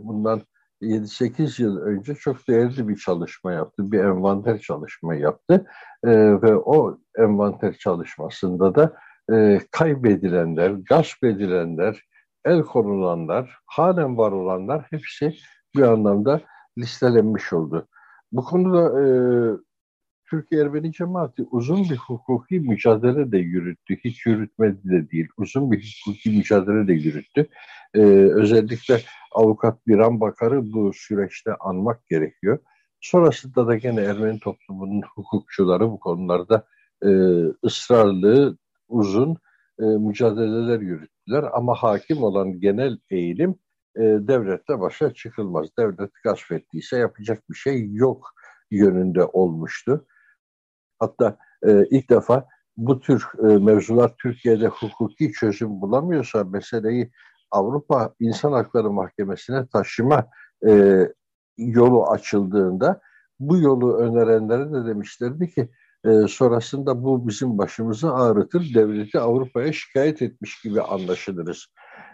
bundan 7-8 yıl önce çok değerli bir çalışma yaptı. Bir envanter çalışma yaptı. E, ve o envanter çalışmasında da e, kaybedilenler, gasp edilenler, el konulanlar, halen var olanlar hepsi bir anlamda listelenmiş oldu. Bu konuda e, Türkiye Ermeni Cemaati uzun bir hukuki mücadele de yürüttü. Hiç yürütmedi de değil. Uzun bir hukuki mücadele de yürüttü. Ee, özellikle avukat Biran Bakar'ı bu süreçte anmak gerekiyor. Sonrasında da gene Ermeni toplumunun hukukçuları bu konularda e, ısrarlı, uzun e, mücadeleler yürüttüler. Ama hakim olan genel eğilim e, devletle başa çıkılmaz. Devlet gasp ettiyse yapacak bir şey yok yönünde olmuştu. Hatta e, ilk defa bu tür e, mevzular Türkiye'de hukuki çözüm bulamıyorsa meseleyi Avrupa İnsan Hakları Mahkemesi'ne taşıma e, yolu açıldığında bu yolu önerenlere de demişlerdi ki e, sonrasında bu bizim başımızı ağrıtır, devleti Avrupa'ya şikayet etmiş gibi anlaşılırız.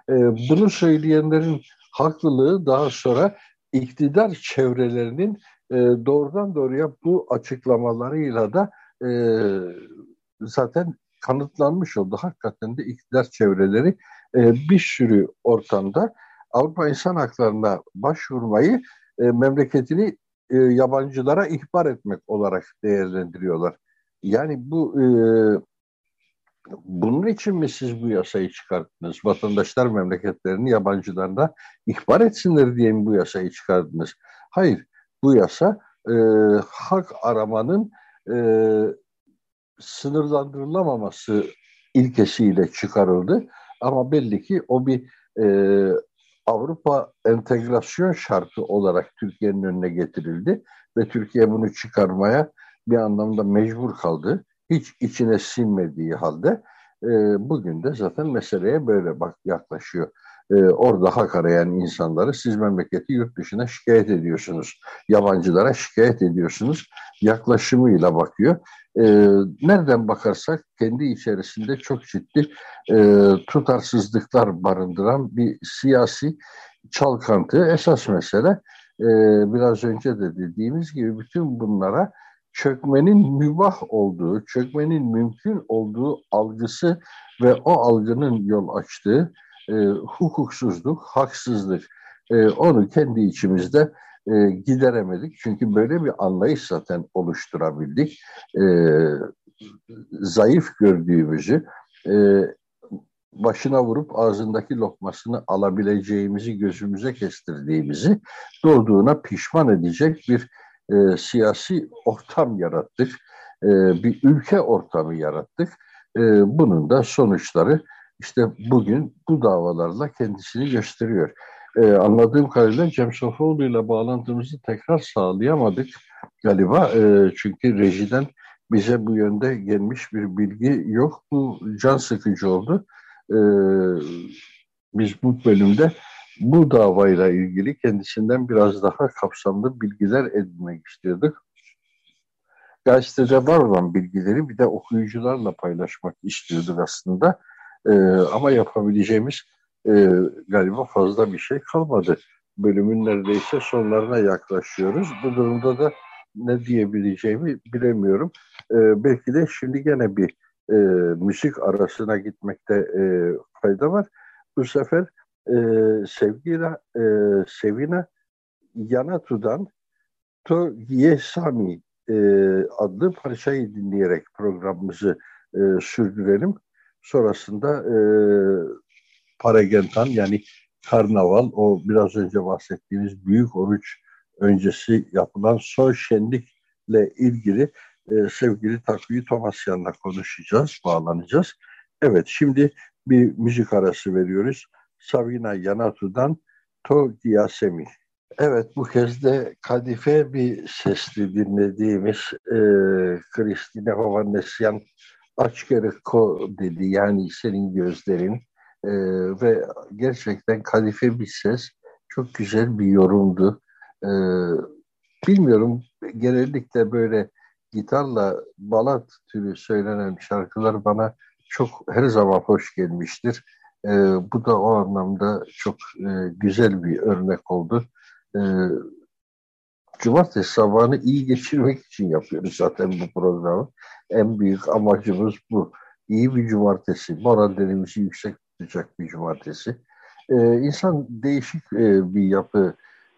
E, bunu söyleyenlerin haklılığı daha sonra iktidar çevrelerinin e, doğrudan doğruya bu açıklamalarıyla da e, zaten kanıtlanmış oldu. Hakikaten de iktidar çevreleri e, bir sürü ortamda Avrupa İnsan Hakları'na başvurmayı memleketini yabancılara ihbar etmek olarak değerlendiriyorlar. Yani bu e, bunun için mi siz bu yasayı çıkarttınız? Vatandaşlar memleketlerini yabancılarına ihbar etsinler diye mi bu yasayı çıkardınız? Hayır, bu yasa e, hak aramanın e, sınırlandırılamaması ilkesiyle çıkarıldı. Ama belli ki o bir e, Avrupa entegrasyon şartı olarak Türkiye'nin önüne getirildi ve Türkiye bunu çıkarmaya bir anlamda mecbur kaldı. Hiç içine sinmediği halde e, bugün de zaten meseleye böyle bak yaklaşıyor. E, orada hak arayan insanları siz memleketi yurt dışına şikayet ediyorsunuz. Yabancılara şikayet ediyorsunuz. Yaklaşımıyla bakıyor. E, nereden bakarsak kendi içerisinde çok ciddi e, tutarsızlıklar barındıran bir siyasi çalkantı. Esas mesele e, biraz önce de dediğimiz gibi bütün bunlara çökmenin mübah olduğu, çökmenin mümkün olduğu algısı ve o algının yol açtığı e, hukuksuzluk, haksızlık e, onu kendi içimizde e, gideremedik. Çünkü böyle bir anlayış zaten oluşturabildik. E, zayıf gördüğümüzü, e, başına vurup ağzındaki lokmasını alabileceğimizi gözümüze kestirdiğimizi doğduğuna pişman edecek bir e, siyasi ortam yarattık. E, bir ülke ortamı yarattık. E, bunun da sonuçları işte bugün bu davalarla kendisini gösteriyor. Ee, anladığım kadarıyla Cem Sofoğlu ile bağlantımızı tekrar sağlayamadık galiba. Ee, çünkü rejiden bize bu yönde gelmiş bir bilgi yok. Bu can sıkıcı oldu. Ee, biz bu bölümde bu davayla ilgili kendisinden biraz daha kapsamlı bilgiler edinmek istiyorduk. Gazetede var olan bilgileri bir de okuyucularla paylaşmak istiyorduk aslında. Ee, ama yapabileceğimiz e, galiba fazla bir şey kalmadı. Bölümün neredeyse sonlarına yaklaşıyoruz. Bu durumda da ne diyebileceğimi bilemiyorum. E, belki de şimdi gene bir e, müzik arasına gitmekte e, fayda var. Bu sefer e, sevgiyle e, Sevina Yanatu'dan To Yesami e, adlı parçayı dinleyerek programımızı e, sürdürelim. Sonrasında e, Paragentan yani karnaval o biraz önce bahsettiğimiz büyük oruç öncesi yapılan son şenlikle ilgili e, sevgili Takvi Tomasyan'la konuşacağız, bağlanacağız. Evet şimdi bir müzik arası veriyoruz. Savina Yanatu'dan To Diasemi. Evet bu kez de kadife bir sesli dinlediğimiz e, Kristine Hovannesyan Açkeriko dedi yani senin gözlerin e, ve gerçekten kalife bir ses. Çok güzel bir yorumdu. E, bilmiyorum genellikle böyle gitarla balat türü söylenen şarkılar bana çok her zaman hoş gelmiştir. E, bu da o anlamda çok e, güzel bir örnek oldu. E, Cumartesi sabahını iyi geçirmek için yapıyoruz zaten bu programı. En büyük amacımız bu. İyi bir cumartesi, morallerimizi yüksek tutacak bir cumartesi. Ee, insan değişik e, bir yapı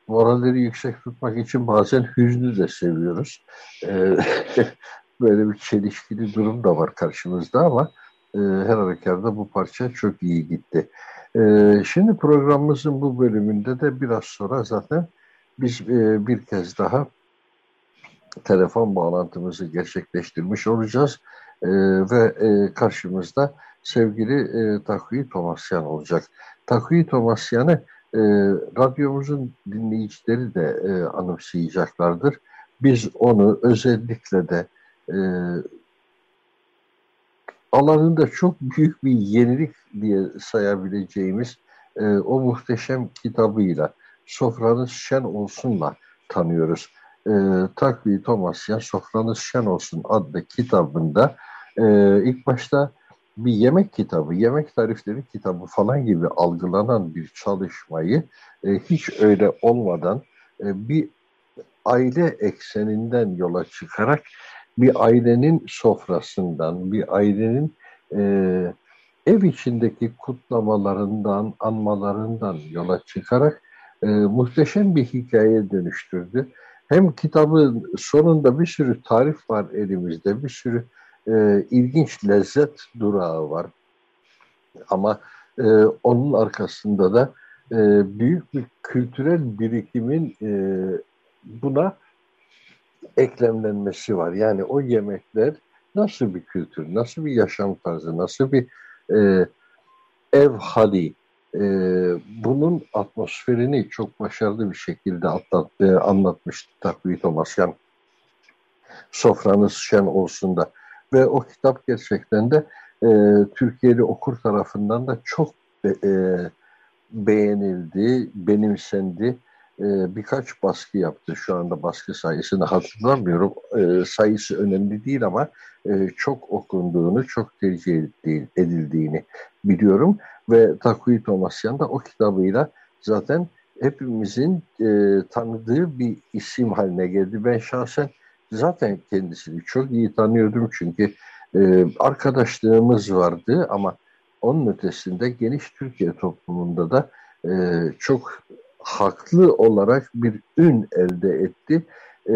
moralleri yüksek tutmak için bazen hüznü de seviyoruz. E, böyle bir çelişkili durum da var karşımızda ama e, her halükarda bu parça çok iyi gitti. E, şimdi programımızın bu bölümünde de biraz sonra zaten biz e, bir kez daha telefon bağlantımızı gerçekleştirmiş olacağız. E, ve e, karşımızda sevgili e, Tomasyan olacak. Takvi Tomasyan'ı e, radyomuzun dinleyicileri de e, anımsayacaklardır. Biz onu özellikle de alanında çok büyük bir yenilik diye sayabileceğimiz e, o muhteşem kitabıyla Sofranız Şen Olsun'la tanıyoruz. E, Takvi Tomasyan Sofranız Şen Olsun adlı kitabında e, ilk başta bir yemek kitabı, yemek tarifleri kitabı falan gibi algılanan bir çalışmayı e, hiç öyle olmadan e, bir aile ekseninden yola çıkarak bir ailenin sofrasından, bir ailenin e, ev içindeki kutlamalarından, anmalarından yola çıkarak e, muhteşem bir hikaye dönüştürdü. Hem kitabın sonunda bir sürü tarif var elimizde, bir sürü e, ilginç lezzet durağı var. Ama e, onun arkasında da e, büyük bir kültürel birikimin e, buna eklemlenmesi var. Yani o yemekler nasıl bir kültür, nasıl bir yaşam tarzı, nasıl bir e, ev hali, e, bunun atmosferini çok başarılı bir şekilde atlat, e, anlatmıştı Takvi Tomasyan. Sofranız şen olsun da. Ve o kitap gerçekten de e, Türkiye'li okur tarafından da çok e, beğenildi, benimsendi e, birkaç baskı yaptı. Şu anda baskı sayısını hatırlamıyorum. E, sayısı önemli değil ama e, çok okunduğunu, çok tercih edildiğini biliyorum. Ve Takuyi Tomasyan da o kitabıyla zaten hepimizin e, tanıdığı bir isim haline geldi. Ben şahsen zaten kendisini çok iyi tanıyordum çünkü e, arkadaşlığımız vardı ama onun ötesinde geniş Türkiye toplumunda da e, çok haklı olarak bir ün elde etti. E,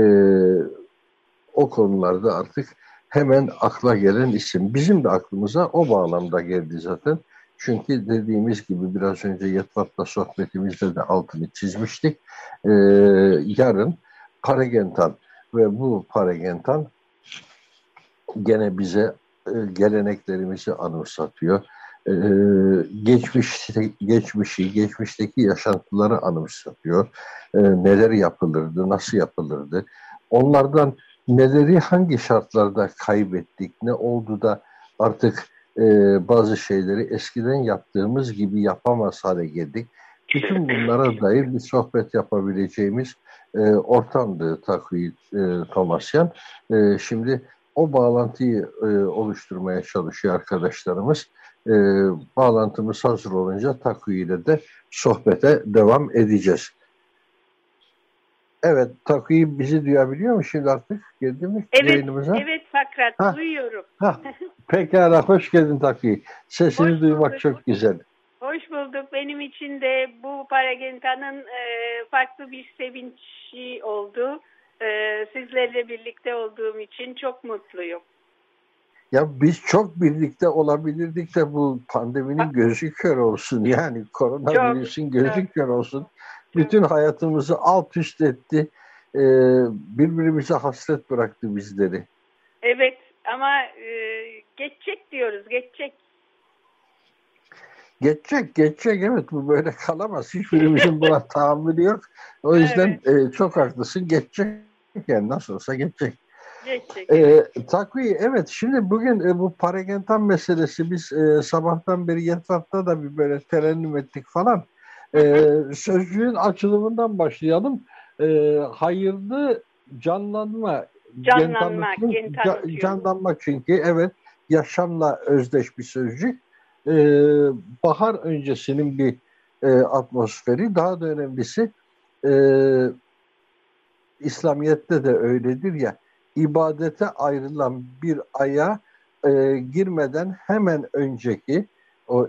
o konularda artık hemen akla gelen isim. Bizim de aklımıza o bağlamda geldi zaten. Çünkü dediğimiz gibi biraz önce Yetvat'la sohbetimizde de altını çizmiştik. E, yarın Paragentan ve bu Paragentan gene bize e, geleneklerimizi anımsatıyor e, geçmişte, geçmişi, geçmişteki yaşantıları anımsatıyor. E, neler yapılırdı, nasıl yapılırdı. Onlardan neleri hangi şartlarda kaybettik, ne oldu da artık e, bazı şeyleri eskiden yaptığımız gibi yapamaz hale geldik. Bütün bunlara dair bir sohbet yapabileceğimiz e, ortamdı Takvi e, Tomasyan. E, şimdi o bağlantıyı e, oluşturmaya çalışıyor arkadaşlarımız e, bağlantımız hazır olunca Taku ile de sohbete devam edeceğiz. Evet, Taku'yu bizi duyabiliyor mu şimdi artık? Geldi mi evet, yayınımıza? Evet Fakrat, ha. duyuyorum. Ha. Pekala, hoş geldin Taku'yu. Sesini hoş duymak bulduk. çok güzel. Hoş bulduk. Benim için de bu Paragenta'nın e, farklı bir sevinci oldu. E, sizlerle birlikte olduğum için çok mutluyum. Ya biz çok birlikte olabilirdik de bu pandeminin gözü kör olsun. Yani koronavirüsün gözü kör olsun. Bütün hayatımızı alt üst etti. Ee, birbirimize hasret bıraktı bizleri. Evet ama e, geçecek diyoruz, geçecek. Geçecek, geçecek. Evet bu böyle kalamaz. Hiçbirimizin buna tahammülü yok. O yüzden evet. e, çok haklısın. Geçecek. Yani nasıl olsa geçecek. Geçecek. E, takviye evet şimdi bugün e, bu paragentan meselesi biz e, sabahtan beri Yetvat'ta da bir böyle terennüm ettik falan. E, sözcüğün açılımından başlayalım. E, hayırlı canlanma. Canlanma, gen can, canlanma çünkü evet yaşamla özdeş bir sözcük. E, bahar öncesinin bir e, atmosferi daha da önemlisi e, İslamiyet'te de öyledir ya ibadete ayrılan bir aya e, girmeden hemen önceki o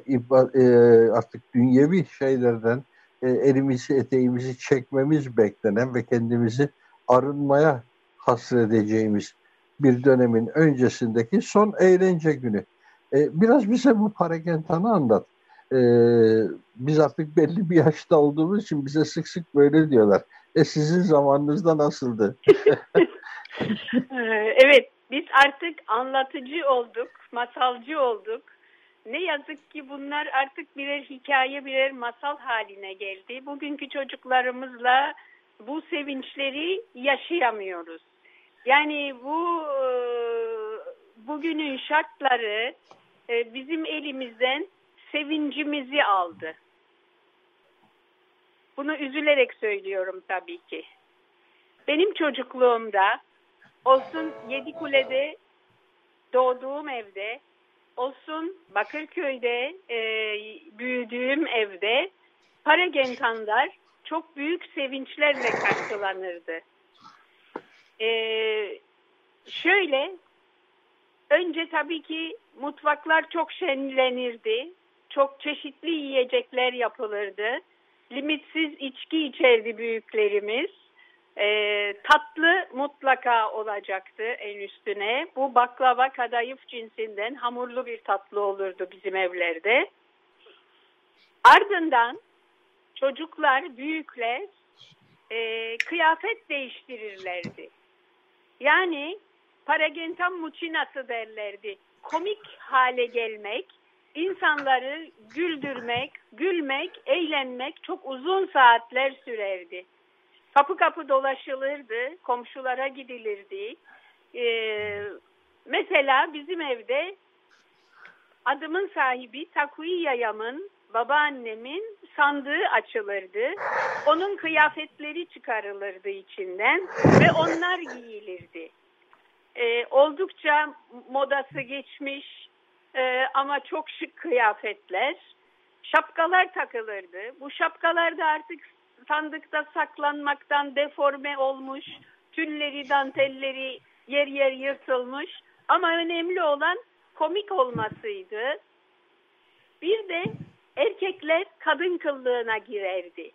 e, artık dünyevi şeylerden e, elimizi eteğimizi çekmemiz beklenen ve kendimizi arınmaya hasredeceğimiz bir dönemin öncesindeki son eğlence günü. E, biraz bize bu paragentanı anlat. E, biz artık belli bir yaşta olduğumuz için bize sık sık böyle diyorlar. E sizin zamanınızda nasıldı? Ee, evet, biz artık anlatıcı olduk, masalcı olduk. Ne yazık ki bunlar artık birer hikaye, birer masal haline geldi. Bugünkü çocuklarımızla bu sevinçleri yaşayamıyoruz. Yani bu e, bugünün şartları e, bizim elimizden sevincimizi aldı. Bunu üzülerek söylüyorum tabii ki. Benim çocukluğumda olsun Yedikule'de doğduğum evde, olsun Bakırköy'de e, büyüdüğüm evde paragentanlar çok büyük sevinçlerle karşılanırdı. Ee, şöyle, önce tabii ki mutfaklar çok şenlenirdi. Çok çeşitli yiyecekler yapılırdı. Limitsiz içki içerdi büyüklerimiz. Ee, tatlı mutlaka olacaktı en üstüne. Bu baklava kadayıf cinsinden hamurlu bir tatlı olurdu bizim evlerde. Ardından çocuklar, büyükler e, kıyafet değiştirirlerdi. Yani paragentam mucinası derlerdi. Komik hale gelmek, insanları güldürmek, gülmek, eğlenmek çok uzun saatler sürerdi. Kapı kapı dolaşılırdı, komşulara gidilirdi. Ee, mesela bizim evde adımın sahibi Takuyi Yayam'ın, babaannemin sandığı açılırdı. Onun kıyafetleri çıkarılırdı içinden ve onlar giyilirdi. Ee, oldukça modası geçmiş e, ama çok şık kıyafetler. Şapkalar takılırdı. Bu şapkalar da artık sandıkta saklanmaktan deforme olmuş, tülleri, dantelleri yer yer yırtılmış ama önemli olan komik olmasıydı. Bir de erkekler kadın kıllığına girerdi.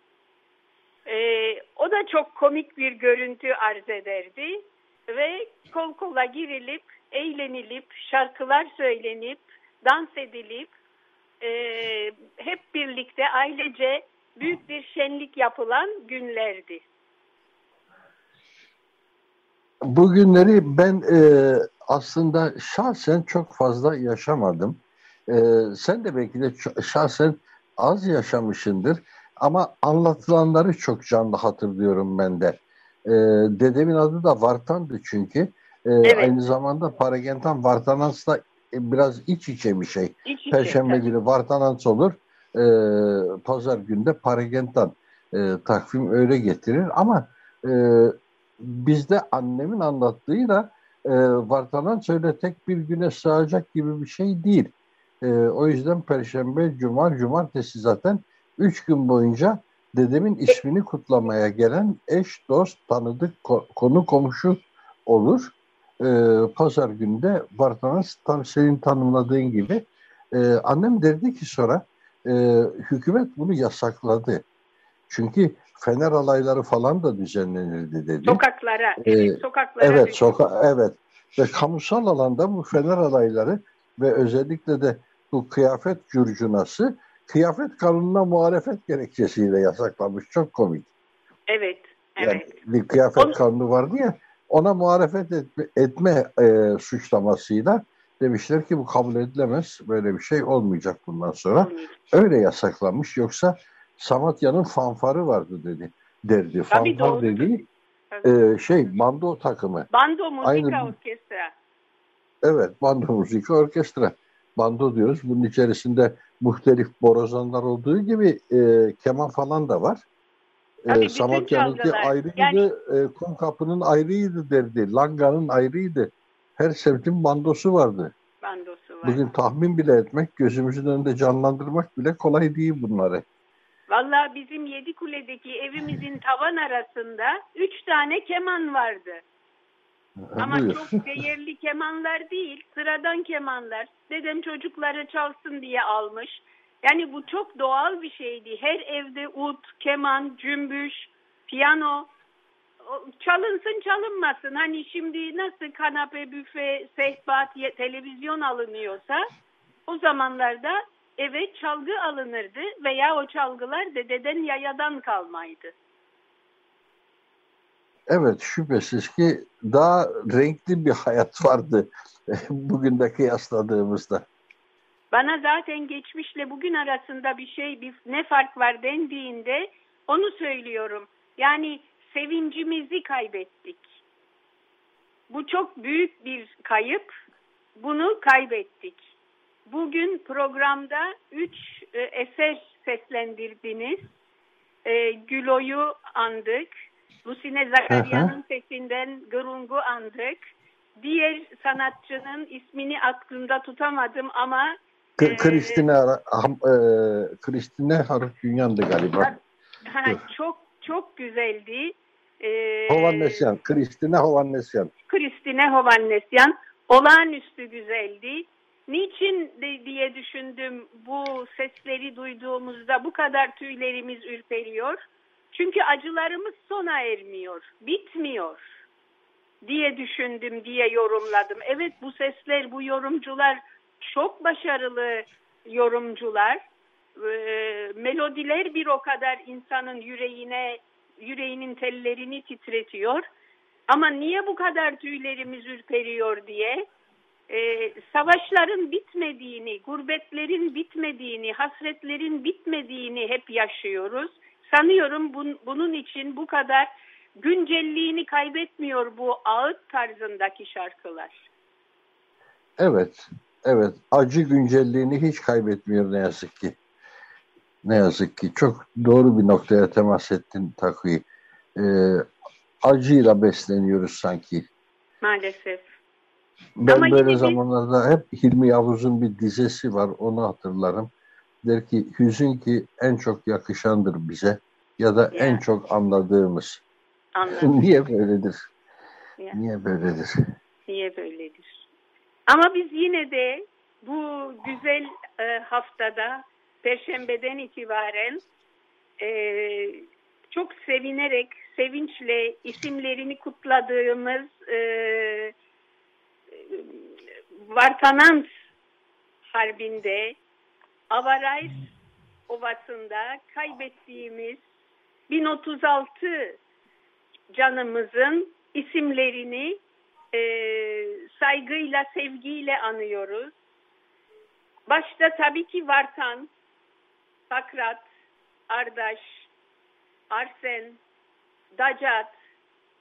Ee, o da çok komik bir görüntü arz ederdi ve kol kola girilip, eğlenilip, şarkılar söylenip, dans edilip e, hep birlikte ailece büyük bir şenlik yapılan günlerdi. Bu günleri ben e, aslında şahsen çok fazla yaşamadım. E, sen de belki de şahsen az yaşamışındır. Ama anlatılanları çok canlı hatırlıyorum ben de. E, dedemin adı da Vartan'dı çünkü. E, evet. Aynı zamanda Paragentan Vartanans'la biraz iç içe bir şey. İç içe, Perşembe günü Vartanans olur. E, Pazar günde Paragentan e, takvim öyle getirir. Ama e, bizde annemin anlattığıyla e, Vartanans öyle tek bir güne sığacak gibi bir şey değil. E, o yüzden Perşembe, Cuma, Cumartesi zaten üç gün boyunca dedemin ismini kutlamaya gelen eş, dost, tanıdık, konu komşu olur. E, Pazar günde Bartanas tam senin tanımladığın gibi e, annem derdi ki sonra e, hükümet bunu yasakladı. Çünkü fener alayları falan da düzenlenirdi dedi. Sokaklara, ee, sokaklara. Evet, soka evet. Ve kamusal alanda bu fener alayları ve özellikle de bu kıyafet curcunası kıyafet kanununa muhalefet gerekçesiyle yasaklamış. Çok komik. Evet. Evet. Yani bir kıyafet Onu... kanunu vardı ya ona muhalefet etme, etme e, suçlamasıyla demişler ki bu kabul edilemez. Böyle bir şey olmayacak bundan sonra. Öyle yasaklanmış. Yoksa Samatya'nın fanfarı vardı dedi. Derdi. Tabii Fanfar dediği e, şey bando takımı. Bando müzik Aynı, orkestra. Evet bando müzik orkestra bando diyoruz. Bunun içerisinde muhtelif borazanlar olduğu gibi e, keman falan da var. E, Samatya'nınki ayrıydı, yani... e, Kumkapı'nın ayrıydı derdi, Langa'nın ayrıydı. Her semtin bandosu vardı. Bandosu var. Bugün tahmin bile etmek, gözümüzün önünde canlandırmak bile kolay değil bunları. Vallahi bizim Yedikule'deki evimizin tavan arasında üç tane keman vardı. Ama Buyur. çok değerli kemanlar değil, sıradan kemanlar. Dedem çocukları çalsın diye almış. Yani bu çok doğal bir şeydi. Her evde ut, keman, cümbüş, piyano çalınsın çalınmasın. Hani şimdi nasıl kanape, büfe, sehpa, televizyon alınıyorsa o zamanlarda eve çalgı alınırdı veya o çalgılar dededen yayadan kalmaydı. Evet şüphesiz ki daha renkli bir hayat vardı bugün kıyasladığımızda. Bana zaten geçmişle bugün arasında bir şey, bir ne fark var dendiğinde onu söylüyorum. Yani sevincimizi kaybettik. Bu çok büyük bir kayıp. Bunu kaybettik. Bugün programda üç e, eser seslendirdiniz. E, Gülo'yu andık. Lusine Zakarya'nın sesinden Gırung'u andık. Diğer sanatçının ismini aklımda tutamadım ama e, Kristina e, Kristina Harutünyan'dı galiba. Ha, çok çok güzeldi. Ee, Hovannesyan, Kristina Hovannesyan. Kristina Hovannesyan olağanüstü güzeldi. Niçin diye düşündüm bu sesleri duyduğumuzda bu kadar tüylerimiz ürperiyor. Çünkü acılarımız sona ermiyor, bitmiyor diye düşündüm diye yorumladım. Evet bu sesler, bu yorumcular çok başarılı yorumcular. Ee, melodiler bir o kadar insanın yüreğine yüreğinin tellerini titretiyor. Ama niye bu kadar tüylerimiz ürperiyor diye e, savaşların bitmediğini, gurbetlerin bitmediğini, hasretlerin bitmediğini hep yaşıyoruz. Sanıyorum bun, bunun için bu kadar güncelliğini kaybetmiyor bu ağıt tarzındaki şarkılar. Evet, evet. Acı güncelliğini hiç kaybetmiyor ne yazık ki. Ne yazık ki çok doğru bir noktaya temas ettin Takvi. Ee, acıyla besleniyoruz sanki. Maalesef. Ben Ama böyle zamanlarda hep Hilmi Yavuz'un bir dizesi var onu hatırlarım. Der ki hüzün ki en çok yakışandır bize ya da ya. en çok anladığımız. Anladım. Niye böyledir? Ya. Niye böyledir? Niye böyledir? Ama biz yine de bu güzel e, haftada Perşembeden itibaren e, çok sevinerek, sevinçle isimlerini kutladığımız e, Vartanans Harbi'nde Avarays Ovası'nda kaybettiğimiz 1036 canımızın isimlerini e, saygıyla, sevgiyle anıyoruz. Başta tabii ki Vartan, Sakrat, Ardaş, Arsen, Dacat,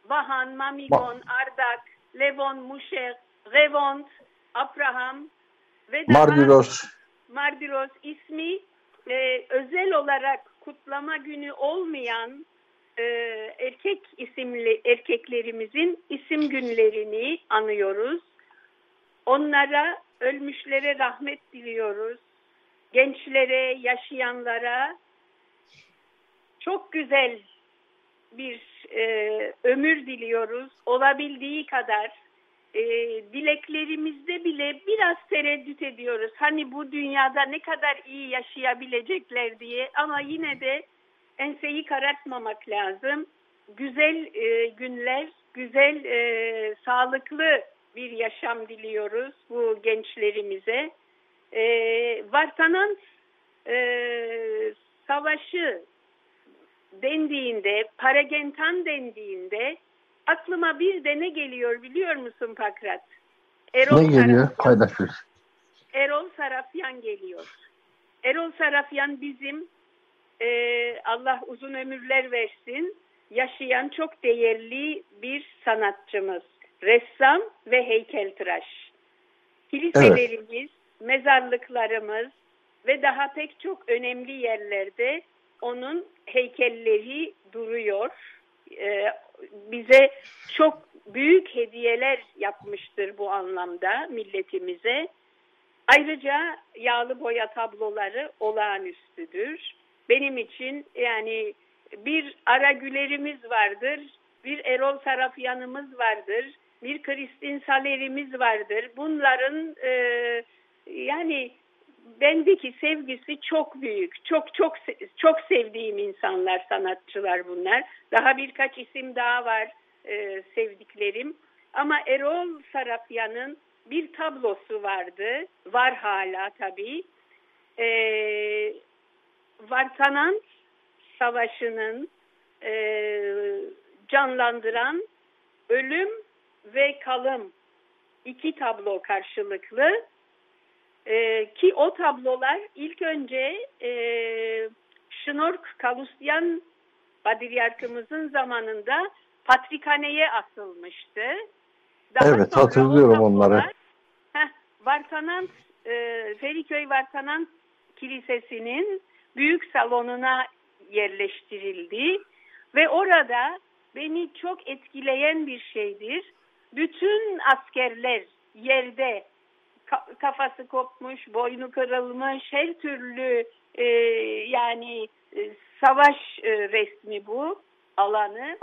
Vahan, Mamigon, Ardak, Levon, Muşek, Revont, Abraham ve daha Mardiros. Mardiros ismi e, özel olarak kutlama günü olmayan e, erkek isimli erkeklerimizin isim günlerini anıyoruz. Onlara ölmüşlere rahmet diliyoruz gençlere, yaşayanlara çok güzel bir e, ömür diliyoruz. Olabildiği kadar e, dileklerimizde bile biraz tereddüt ediyoruz. Hani bu dünyada ne kadar iyi yaşayabilecekler diye ama yine de enseyi karartmamak lazım. Güzel e, günler, güzel, e, sağlıklı bir yaşam diliyoruz bu gençlerimize e, Vartanant e, savaşı dendiğinde, Paragentan dendiğinde aklıma bir de ne geliyor biliyor musun Pakrat? Erol ne geliyor? Paylaşır. Erol Sarafyan geliyor. Erol Sarafyan bizim e, Allah uzun ömürler versin yaşayan çok değerli bir sanatçımız. Ressam ve heykeltıraş. Kiliselerimiz, evet mezarlıklarımız ve daha pek çok önemli yerlerde onun heykelleri duruyor. Ee, bize çok büyük hediyeler yapmıştır bu anlamda milletimize. Ayrıca yağlı boya tabloları olağanüstüdür. Benim için yani bir Ara Güler'imiz vardır, bir Erol Sarafyan'ımız vardır, bir Kristin Saler'imiz vardır. Bunların e, yani bendeki sevgisi çok büyük. Çok çok çok sevdiğim insanlar, sanatçılar bunlar. Daha birkaç isim daha var e, sevdiklerim. Ama Erol Sarapyan'ın bir tablosu vardı. Var hala tabii. E, Vartanant Savaşı'nın e, canlandıran Ölüm ve Kalım iki tablo karşılıklı e, ki o tablolar ilk önce e, Şnork Kalusyan Badiryarkımızın zamanında Patrikhane'ye asılmıştı. Daha evet hatırlıyorum onları. Heh, Vartanan, e, Feriköy Vartanan Kilisesi'nin büyük salonuna yerleştirildi ve orada beni çok etkileyen bir şeydir. Bütün askerler yerde kafası kopmuş, boynu kırılmış, her türlü e, yani e, savaş e, resmi bu alanı.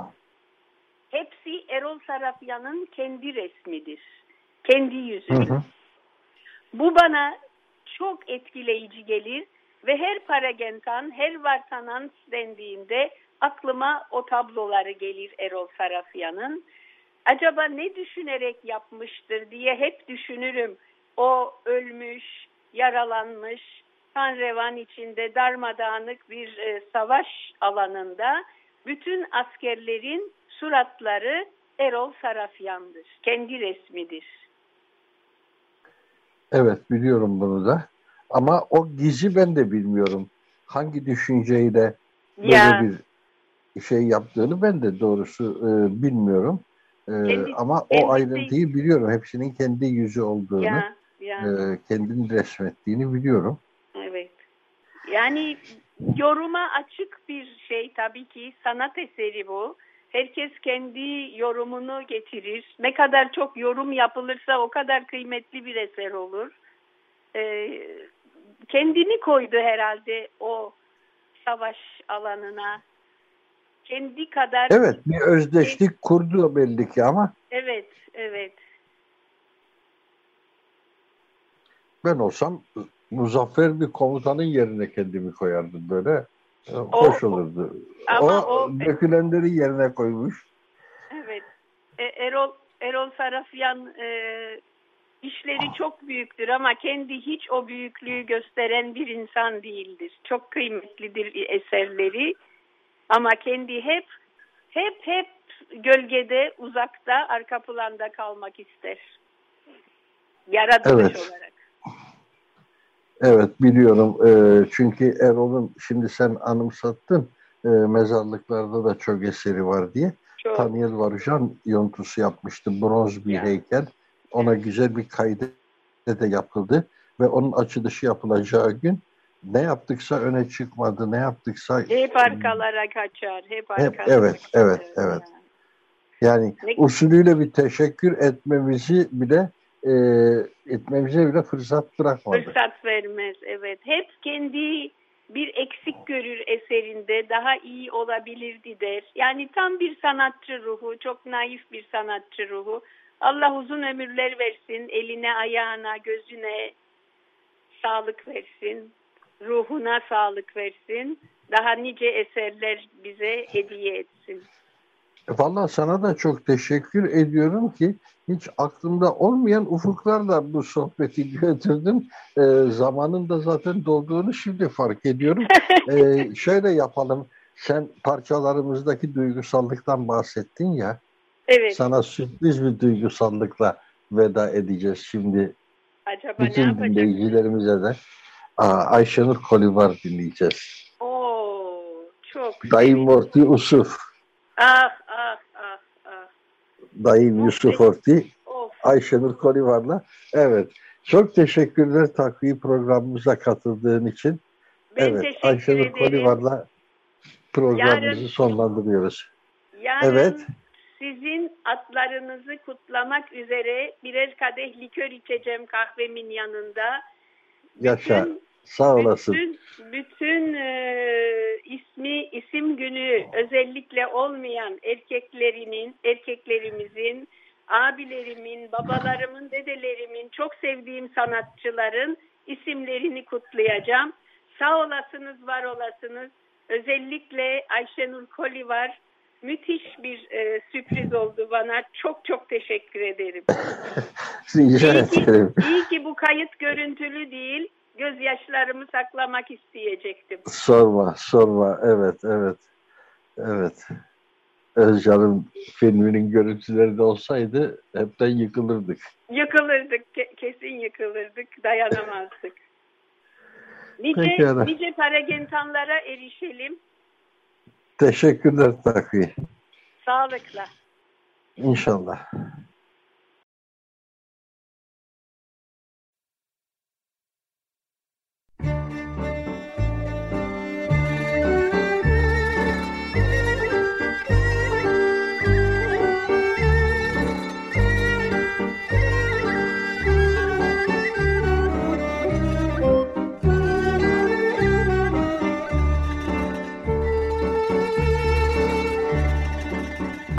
Hepsi Erol Sarafyan'ın kendi resmidir. Kendi yüzü. Hı hı. Bu bana çok etkileyici gelir ve her paragentan, her vartanan dendiğinde aklıma o tabloları gelir Erol Sarafyan'ın. Acaba ne düşünerek yapmıştır diye hep düşünürüm. O ölmüş, yaralanmış, kan revan içinde darmadağınık bir e, savaş alanında bütün askerlerin suratları Erol Sarafyan'dır. Kendi resmidir. Evet biliyorum bunu da. Ama o gizi ben de bilmiyorum. Hangi düşünceyle böyle ya. bir şey yaptığını ben de doğrusu e, bilmiyorum. E, kendi, ama o ayrıntıyı biliyorum. Hepsinin kendi yüzü olduğunu, ya, ya. E, kendini resmettiğini biliyorum. Evet. Yani yoruma açık bir şey tabii ki sanat eseri bu. Herkes kendi yorumunu getirir. Ne kadar çok yorum yapılırsa o kadar kıymetli bir eser olur. Ee, kendini koydu herhalde o savaş alanına. Kendi kadar... Evet bir özdeşlik kurdu belli ki ama. Evet, evet. Ben olsam muzaffer bir komutanın yerine kendimi koyardım böyle. Hoş o, olurdu. Ama o, o dökülenleri yerine koymuş. Evet. E, Erol Erol Sarafyan e, işleri çok büyüktür ama kendi hiç o büyüklüğü gösteren bir insan değildir. Çok kıymetlidir eserleri ama kendi hep hep hep gölgede, uzakta, arka planda kalmak ister. Yaratılış evet. olarak. Evet biliyorum. E, çünkü Erol'un şimdi sen anımsattın e, mezarlıklarda da çok eseri var diye. Çok. Taniyel Varujan yontusu yapmıştı. Bronz bir ya. heykel. Ona güzel bir kaydı de yapıldı. Ve onun açılışı yapılacağı gün ne yaptıksa öne çıkmadı. Ne yaptıksa... Hep arkalara kaçar. Hep arkalara hep, Evet, kaçar. evet, evet. Yani ne? usulüyle bir teşekkür etmemizi bile e, etmemize bile fırsat bırakmadı. Fırsat vermez, evet. Hep kendi bir eksik görür eserinde daha iyi olabilirdi der. Yani tam bir sanatçı ruhu, çok naif bir sanatçı ruhu. Allah uzun ömürler versin, eline, ayağına, gözüne sağlık versin, ruhuna sağlık versin. Daha nice eserler bize hediye etsin. Valla sana da çok teşekkür ediyorum ki hiç aklımda olmayan ufuklarla bu sohbeti götürdüm. E, zamanın da zaten dolduğunu şimdi fark ediyorum. E, şöyle yapalım. Sen parçalarımızdaki duygusallıktan bahsettin ya. Evet. Sana sürpriz bir duygusallıkla veda edeceğiz şimdi. Acaba Bütün ne dinleyicilerimize de Ayşenur Kolivar dinleyeceğiz. Oo, çok. Dayı Morti Usuf. Ah ah ah ah. Dayım Yusuf Orti, Ayşenur Kolivar'la. Evet. Çok teşekkürler takviye programımıza katıldığın için. Ben evet, teşekkür Ayşenur ederim. Kolivar'la programımızı yarın, sonlandırıyoruz. Yarın evet. Sizin atlarınızı kutlamak üzere birer kadeh likör içeceğim kahvemin yanında. Yaşa. Bütün Sağ olasın. Bütün, bütün e, ismi isim günü özellikle olmayan erkeklerinin, erkeklerimizin, abilerimin, babalarımın, dedelerimin, çok sevdiğim sanatçıların isimlerini kutlayacağım. Sağ olasınız, var olasınız. Özellikle Ayşenur Koli var. Müthiş bir e, sürpriz oldu bana. Çok çok teşekkür ederim. Rica iyi, ki, ederim. iyi ki bu kayıt görüntülü değil. Gözyaşlarımı saklamak isteyecektim. Sorma, sorma. Evet, evet. Evet. Özcan'ın filminin görüntüleri de olsaydı hepten yıkılırdık. Yıkılırdık. ke- kesin yıkılırdık. Dayanamazdık. Nice, Pekala. nice paragentanlara erişelim. Teşekkürler Takvi. Sağlıkla. İnşallah.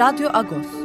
Radyo Agos.